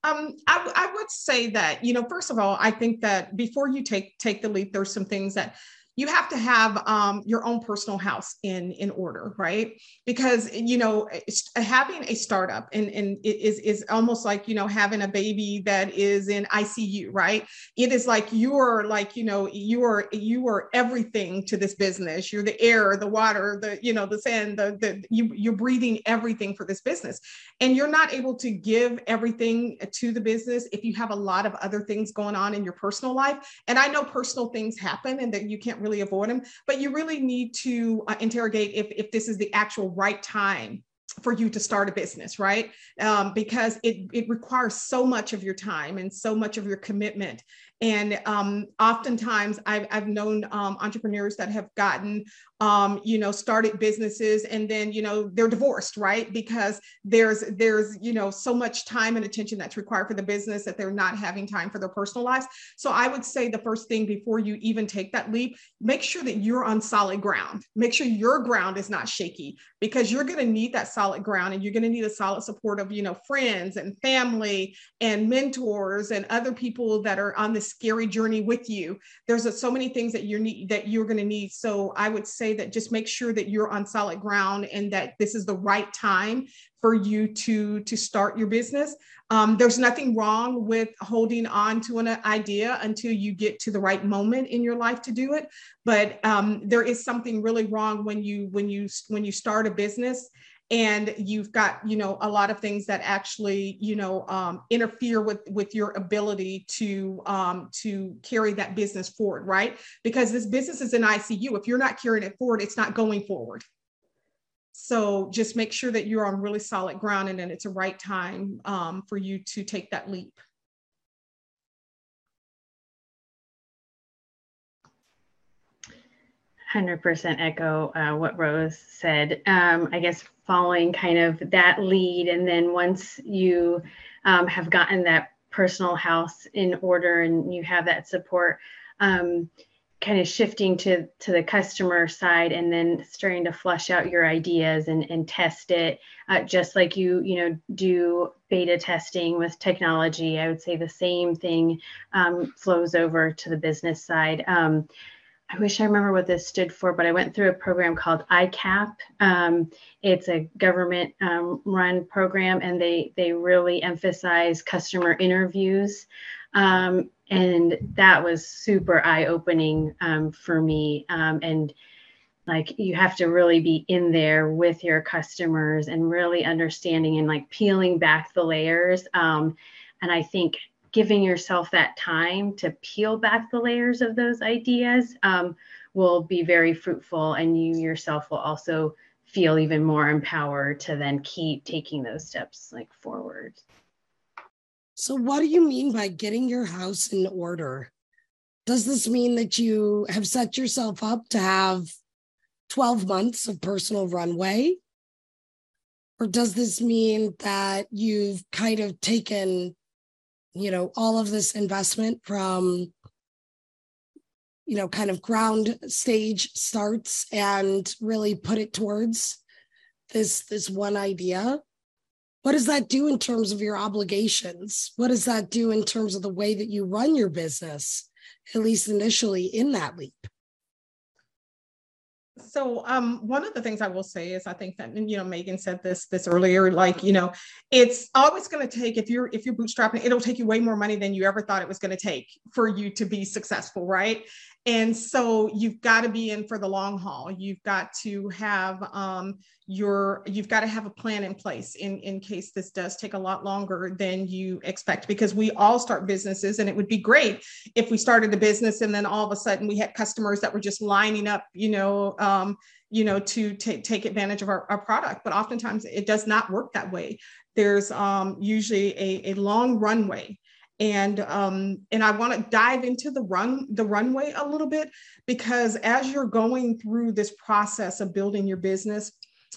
um, I, I would say that you know, first of all, I think that before you take take the leap, there's some things that you have to have um, your own personal house in in order right? Because you know having a startup and, and it is is almost like you know having a baby that is in icu right? It is like you're like you know you are you are everything to this business. You're the air the water the you know the sand the, the you, you're breathing everything for this business. And you're not able to give everything to the business if you have a lot of other things going on in your personal life. And i know personal things happen and that you can't really avoid them, but you really need to uh, interrogate if, if this is the actual right time for you to start a business, right? Um, because it, it requires so much of your time and so much of your commitment. And um, oftentimes I've, I've known um, entrepreneurs that have gotten um, you know, started businesses and then, you know, they're divorced, right? Because there's, there's, you know, so much time and attention that's required for the business that they're not having time for their personal lives. So I would say the first thing before you even take that leap, make sure that you're on solid ground. Make sure your ground is not shaky because you're going to need that solid ground and you're going to need a solid support of, you know, friends and family and mentors and other people that are on this scary journey with you. There's a, so many things that you need that you're going to need. So I would say say that just make sure that you're on solid ground and that this is the right time for you to to start your business. Um, there's nothing wrong with holding on to an idea until you get to the right moment in your life to do it. But um, there is something really wrong when you when you when you start a business and you've got you know a lot of things that actually you know um, interfere with with your ability to um, to carry that business forward right? Because this business is in icu if you're not carrying it forward it's not going forward. So just make sure that you're on really solid ground and then it's a right time um, for you to take that leap. 100% echo uh, what Rose said. Um, I guess following kind of that lead, and then once you um, have gotten that personal house in order and you have that support, um, kind of shifting to to the customer side, and then starting to flush out your ideas and and test it, uh, just like you you know do beta testing with technology. I would say the same thing um, flows over to the business side um, I wish I remember what this stood for, but I went through a program called ICAP. Um, it's a government um, run program, and they they really emphasize customer interviews, um, and that was super eye opening um, for me. Um, and like you have to really be in there with your customers and really understanding and like peeling back the layers. Um, and I think giving yourself that time to peel back the layers of those ideas um, will be very fruitful and you yourself will also feel even more empowered to then keep taking those steps like forward. So what do you mean by getting your house in order? Does this mean that you have set yourself up to have 12 months of personal runway? Or does this mean that you've kind of taken you know all of this investment from you know kind of ground stage starts and really put it towards this this one idea. What does that do in terms of your obligations? What does that do in terms of the way that you run your business at least initially in that leap so um, one of the things I will say is I think that you know Megan said this this earlier like you know it's always going to take if you're if you're bootstrapping it'll take you way more money than you ever thought it was going to take for you to be successful right and so you've got to be in for the long haul. You've got to have um, your you've got to have a plan in place in in case this does take a lot longer than you expect because we all start businesses and it would be great if we started a business and then all of a sudden we had customers that were just lining up you know um, you know to take take advantage of our, our product. But oftentimes it does not work that way. There's um, usually a, a long runway and um, and I want to dive into the run the runway a little bit because as you're going through this process of building your business,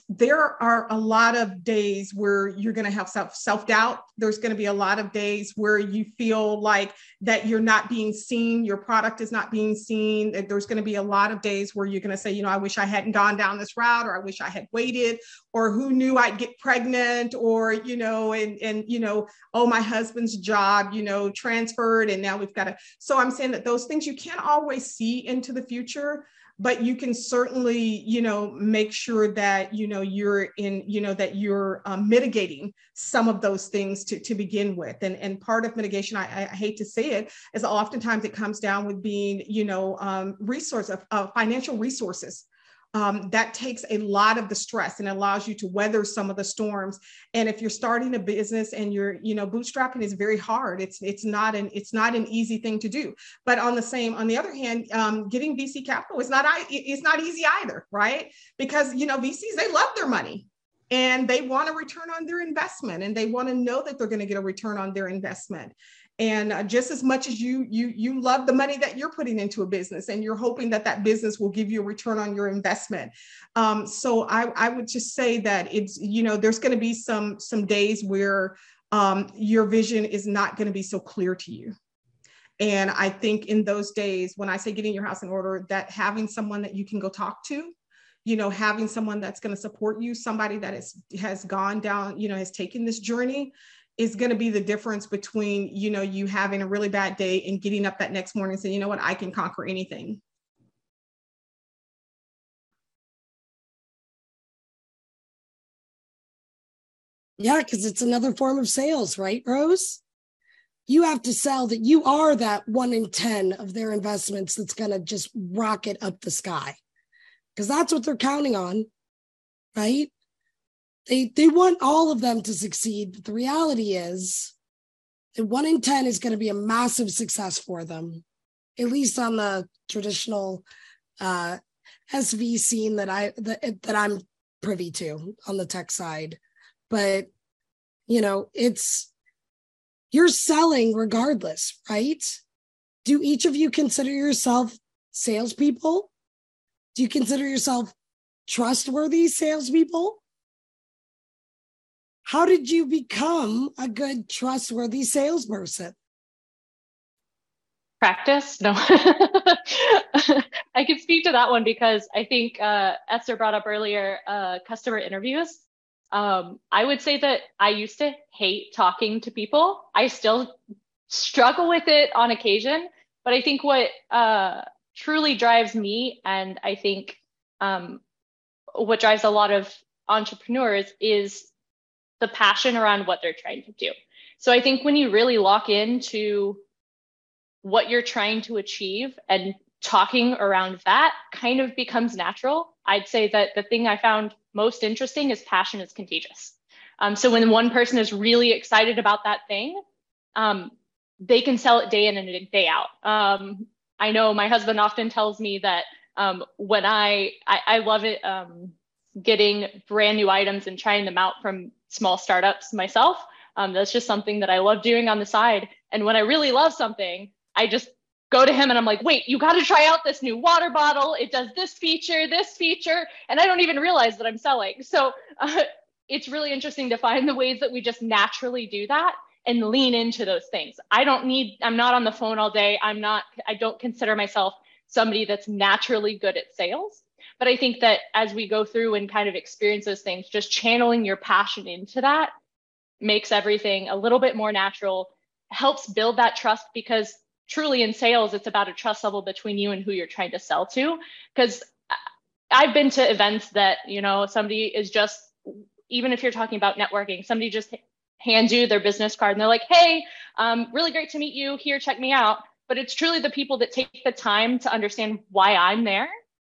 there are a lot of days where you're going to have self self doubt. There's going to be a lot of days where you feel like that you're not being seen, your product is not being seen. There's going to be a lot of days where you're going to say, you know, I wish I hadn't gone down this route, or I wish I had waited, or who knew I'd get pregnant, or you know, and and you know, oh, my husband's job, you know, transferred, and now we've got to. So I'm saying that those things you can't always see into the future but you can certainly you know make sure that you know you're in you know that you're um, mitigating some of those things to, to begin with. And and part of mitigation I, I hate to say it is oftentimes it comes down with being you know um, resource of uh, financial resources um, that takes a lot of the stress and allows you to weather some of the storms. And if you're starting a business and you're, you know, bootstrapping is very hard. It's it's not an it's not an easy thing to do. But on the same, on the other hand, um, getting VC capital is not it's not easy either, right? Because you know VCs they love their money and they want a return on their investment and they want to know that they're going to get a return on their investment and just as much as you you you love the money that you're putting into a business and you're hoping that that business will give you a return on your investment. Um, so I, I would just say that it's you know there's going to be some some days where um, your vision is not going to be so clear to you. And i think in those days when i say getting your house in order that having someone that you can go talk to you know having someone that's going to support you somebody that is, has gone down you know has taken this journey is going to be the difference between you know you having a really bad day and getting up that next morning and saying you know what? I can conquer anything. Yeah because it's another form of sales right rose? You have to sell that you are that one in 10 of their investments that's going to just rocket up the sky because that's what they're counting on right they they want all of them to succeed. But the reality is that one in 10 is going to be a massive success for them at least on the traditional uh, sv scene that i that, that i'm privy to on the tech side. But you know it's you're selling regardless right? Do each of you consider yourself salespeople? Do you consider yourself trustworthy salespeople how did you become a good, trustworthy salesperson? Practice? No. I can speak to that one because I think uh, Esther brought up earlier uh, customer interviews. Um, I would say that I used to hate talking to people. I still struggle with it on occasion, but I think what uh, truly drives me, and I think um, what drives a lot of entrepreneurs is the passion around what they're trying to do. So I think when you really lock into what you're trying to achieve and talking around that kind of becomes natural. I'd say that the thing I found most interesting is passion is contagious. Um, so when one person is really excited about that thing, um, they can sell it day in and day out. Um, I know my husband often tells me that um, when I, I, I love it um, getting brand new items and trying them out from small startups myself. Um, that's just something that I love doing on the side. And when I really love something, I just go to him and I'm like, wait, you got to try out this new water bottle. It does this feature, this feature. And I don't even realize that I'm selling. So uh, it's really interesting to find the ways that we just naturally do that and lean into those things. I don't need, I'm not on the phone all day. I'm not, I don't consider myself somebody that's naturally good at sales. But I think that as we go through and kind of experience those things, just channeling your passion into that makes everything a little bit more natural, helps build that trust because truly in sales, it's about a trust level between you and who you're trying to sell to. Because I've been to events that, you know, somebody is just, even if you're talking about networking, somebody just hands you their business card and they're like, hey, um, really great to meet you. Here, check me out. but it's truly the people that take the time to understand why I'm there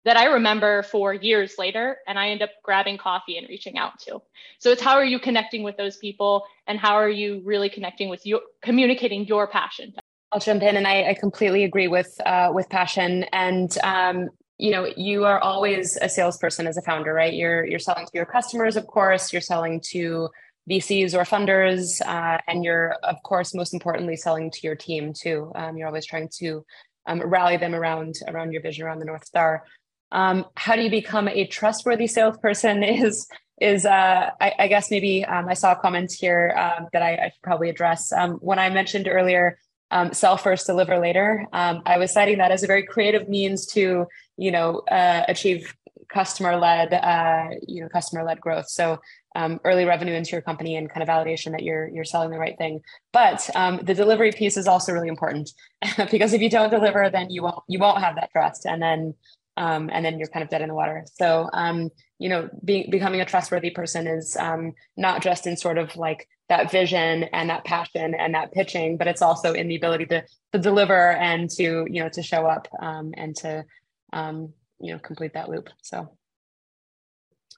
that I remember for years later and I end up grabbing coffee and reaching out to. So it's how are you connecting with those people and how are you really connecting with your communicating your passion? I'll jump in and I, I completely agree with uh, with passion and um, you know you are always a salesperson as a founder right you're you're selling to your customers of course you're selling to VCs or funders, uh, and you're of course most importantly selling to your team too. Um, you're always trying to um, rally them around around your vision, around the North Star. Um, how do you become a trustworthy salesperson? Is is uh, I, I, guess maybe um, I saw a comment here uh, that I, I, should probably address. Um, when I mentioned earlier, um, sell first, deliver later. I was citing that as a very creative means to you know uh, achieve customer led uh, you know customer led growth. So um, early revenue into your company and kind of validation that you're you're selling the right thing. But um, the delivery piece is also really important because if you don't deliver, then you won't you won't have that trust, and then um, and then you're kind of dead in the water. So um, you know, becoming a trustworthy person is um, not just in sort of like that vision and that passion and that pitching, but it's also in the ability to to deliver and to you know to show up um, and to you know complete that loop. So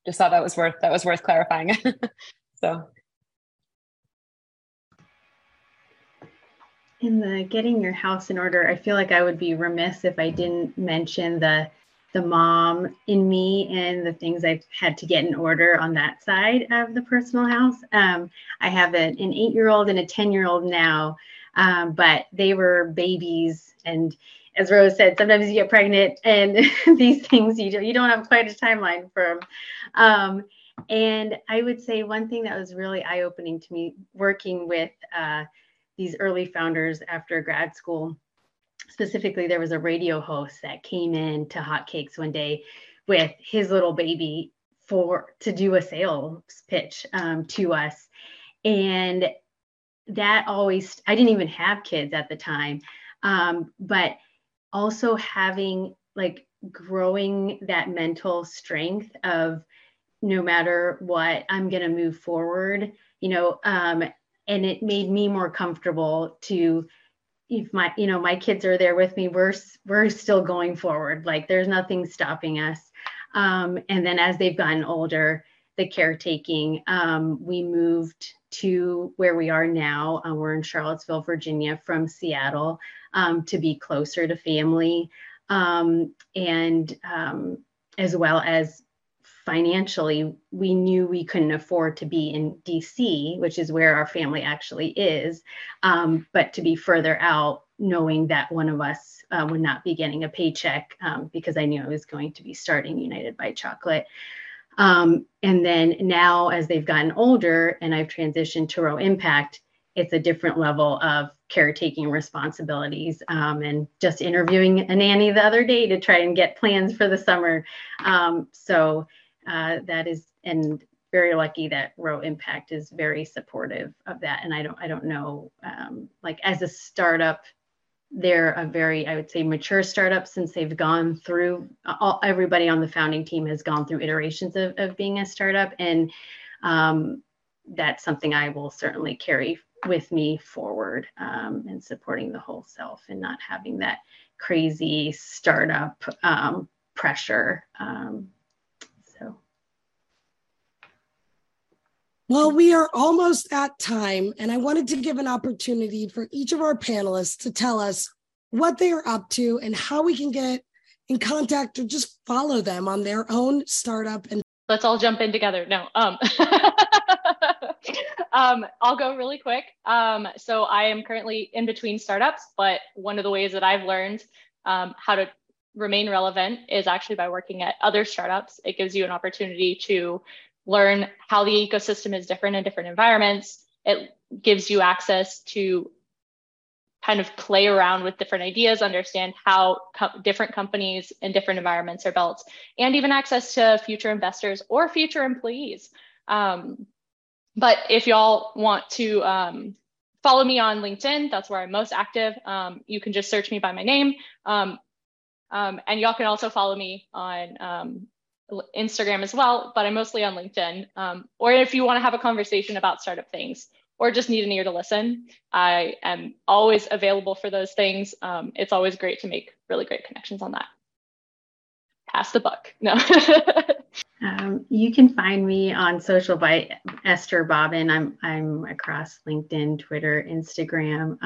just thought that was worth that was worth clarifying. so in the getting your house in order, I feel like I would be remiss if I didn't mention the the mom in me and the things I've had to get in order on that side of the personal house. Um, I have an, an eight year old and a 10 year old now, um, but they were babies. And as Rose said, sometimes you get pregnant and these things you, do, you don't have quite a timeline for them. Um, and I would say one thing that was really eye opening to me working with uh, these early founders after grad school. Specifically, there was a radio host that came in to Hotcakes one day with his little baby for to do a sales pitch um, to us, and that always I didn't even have kids at the time, um, but also having like growing that mental strength of no matter what, I'm going to move forward, you know, um, and it made me more comfortable to if my you know my kids are there with me we're we're still going forward. Like there's nothing stopping us. Um, and then as they've gotten older the caretaking um, we moved to where we are now. Uh, we're in charlottesville virginia from seattle um, to be closer to family. Um, and um, as well as financially, we knew we couldn't afford to be in DC, which is where our family actually is, um, but to be further out, knowing that one of us uh, would not be getting a paycheck um, because I knew I was going to be starting United by Chocolate. Um, and then now, as they've gotten older and I've transitioned to Rho Impact, it's a different level of caretaking responsibilities um, and just interviewing a nanny the other day to try and get plans for the summer. Um, so uh, that is and very lucky that Rho Impact is very supportive of that. And I don't I don't know um, like as a startup, they're a very I would say mature startup since they've gone through all, everybody on the founding team has gone through iterations of, of being a startup and um, that's something I will certainly carry with me forward um, and supporting the whole self and not having that crazy startup um, pressure um, Well, we are almost at time, and I wanted to give an opportunity for each of our panelists to tell us what they are up to and how we can get in contact or just follow them on their own startup and let's all jump in together. No um, um i'll go really quick. Um so i am currently in between startups but one of the ways that i've learned um, how to remain relevant is actually by working at other startups. It gives you an opportunity to learn how the ecosystem is different in different environments. It gives you access to kind of play around with different ideas, understand how co- different companies in different environments are built, and even access to future investors or future employees. Um, but if y'all want to um, follow me on LinkedIn, that's where I'm most active. Um, you can just search me by my name. Um, um, and y'all can also follow me on um, Instagram as well, but I'm mostly on LinkedIn. Um, or if you want to have a conversation about startup things, or just need an ear to listen, I am always available for those things. Um, it's always great to make really great connections on that. Pass the buck. No. um, you can find me on social by Esther Bobbin. I'm I'm across LinkedIn, Twitter, Instagram.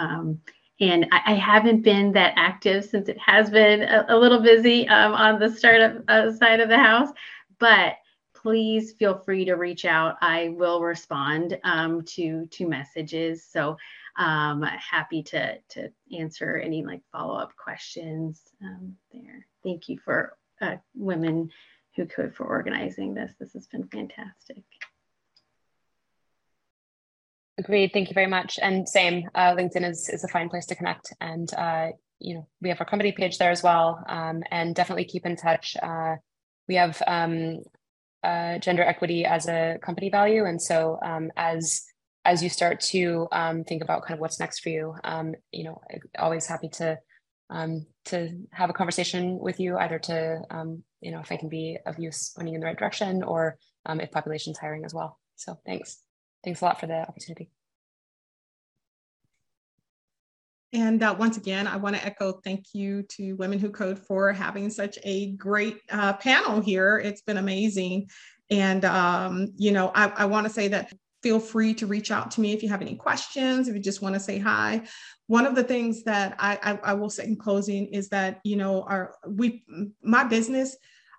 And I, I, haven't been that active since it has been a, a little busy um, on the startup uh, side of the house. But please feel free to reach out. I will respond um, to to messages. So um, happy to to answer any like follow up questions um, there. Thank you for uh, women who code for organizing this. This has been fantastic. Agreed. Thank you very much. And same, uh, LinkedIn is is a fine place to connect. And uh, you know, we have our company page there as well. Um, and definitely keep in touch. Uh, we have um, uh, gender equity as a company value. And so um, as as you start to um, think about kind of what's next for you, um, you know, always happy to um, to have a conversation with you, either to you know if I can be of use pointing in the right direction, or if population's hiring as well. So thanks, thanks a lot for the opportunity. And uh, once again, I want to echo thank you to Women Who Code for having such a great uh, panel here. It's been amazing. And, um, you know, I, I want to say that feel free to reach out to me if you have any questions, if you just want to say hi. One of the things that I, I, I will say in closing is that, you know, our we my business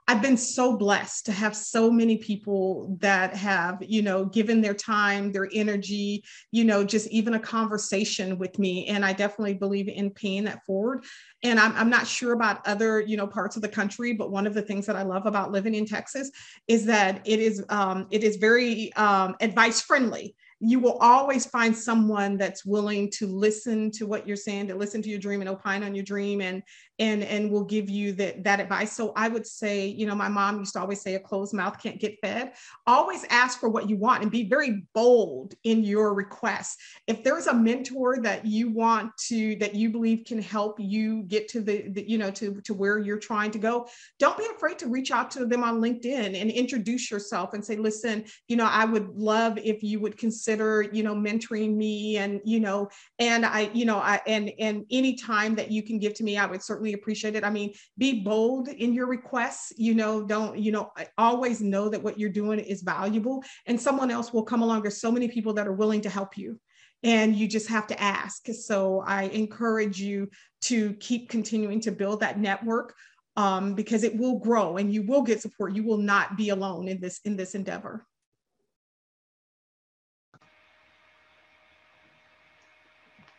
I've been so blessed to have so many people that have, you know, given their time, their energy, you know, just even a conversation with me. And I definitely believe in paying that forward. And I'm, I'm not sure about other, you know, parts of the country, but one of the things that I love about living in Texas is that it is um, it is very um, advice friendly you will always find someone that's willing to listen to what you're saying to listen to your dream and opine on your dream and and and will give you that that advice. So i would say you know my mom used to always say a closed mouth can't get fed. Always ask for what you want and be very bold in your requests. If there's a mentor that you want to that you believe can help you get to the, the you know to to where you're trying to go don't be afraid to reach out to them on linkedin and introduce yourself and say listen you know i would love if you would consider you know mentoring me and you know and i you know i and and any time that you can give to me i would certainly appreciate it. I mean, be bold in your requests. You know, don't, you know, always know that what you're doing is valuable and someone else will come along. There's so many people that are willing to help you and you just have to ask. So I encourage you to keep continuing to build that network um, because it will grow and you will get support. You will not be alone in this in this endeavor.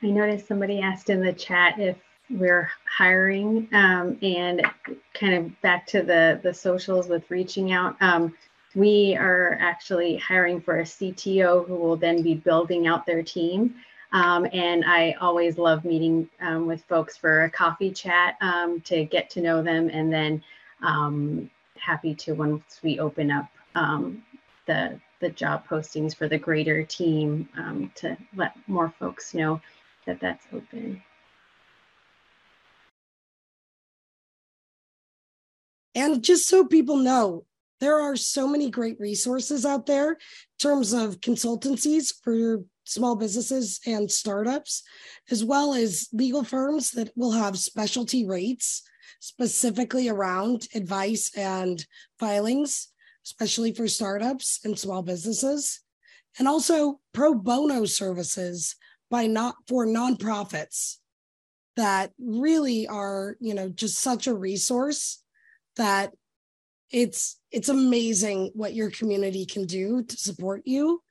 I noticed somebody asked in the chat if we're hiring um, and kind of back to the the socials with reaching out um, we are actually hiring for a cto who will then be building out their team. Um, and i always love meeting um, with folks for a coffee chat um, to get to know them and then um, happy to once we open up the the job postings for the greater team to let more folks know that that's open And just so people know, there are so many great resources out there in terms of consultancies for small businesses and startups, as well as legal firms that will have specialty rates specifically around advice and filings, especially for startups and small businesses, and also pro bono services by not for nonprofits that really are, you know, just such a resource that it's it's amazing what your community can do to support you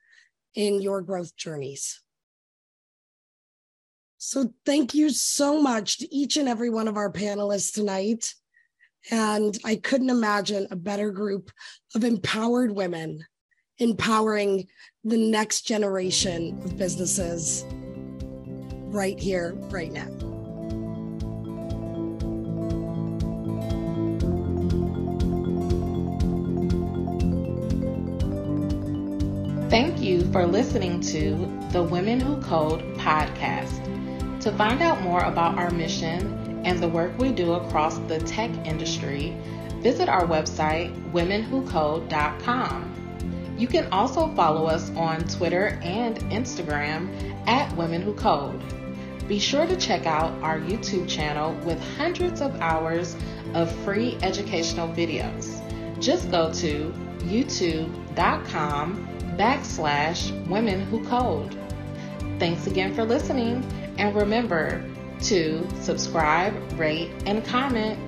in your growth journeys. So thank you so much to each and every one of our panelists tonight. And I couldn't imagine a better group of empowered women empowering the next generation of businesses right here, right now. Thank you for listening to the Women Who Code podcast. To find out more about our mission and the work we do across the tech industry, visit our website, womenwhocode.com. You can also follow us on Twitter and Instagram at Women Who Code. Be sure to check out our YouTube channel with hundreds of hours of free educational videos. Just go to youtube.com backslash women who code. Thanks again for listening, and remember to subscribe, rate, and comment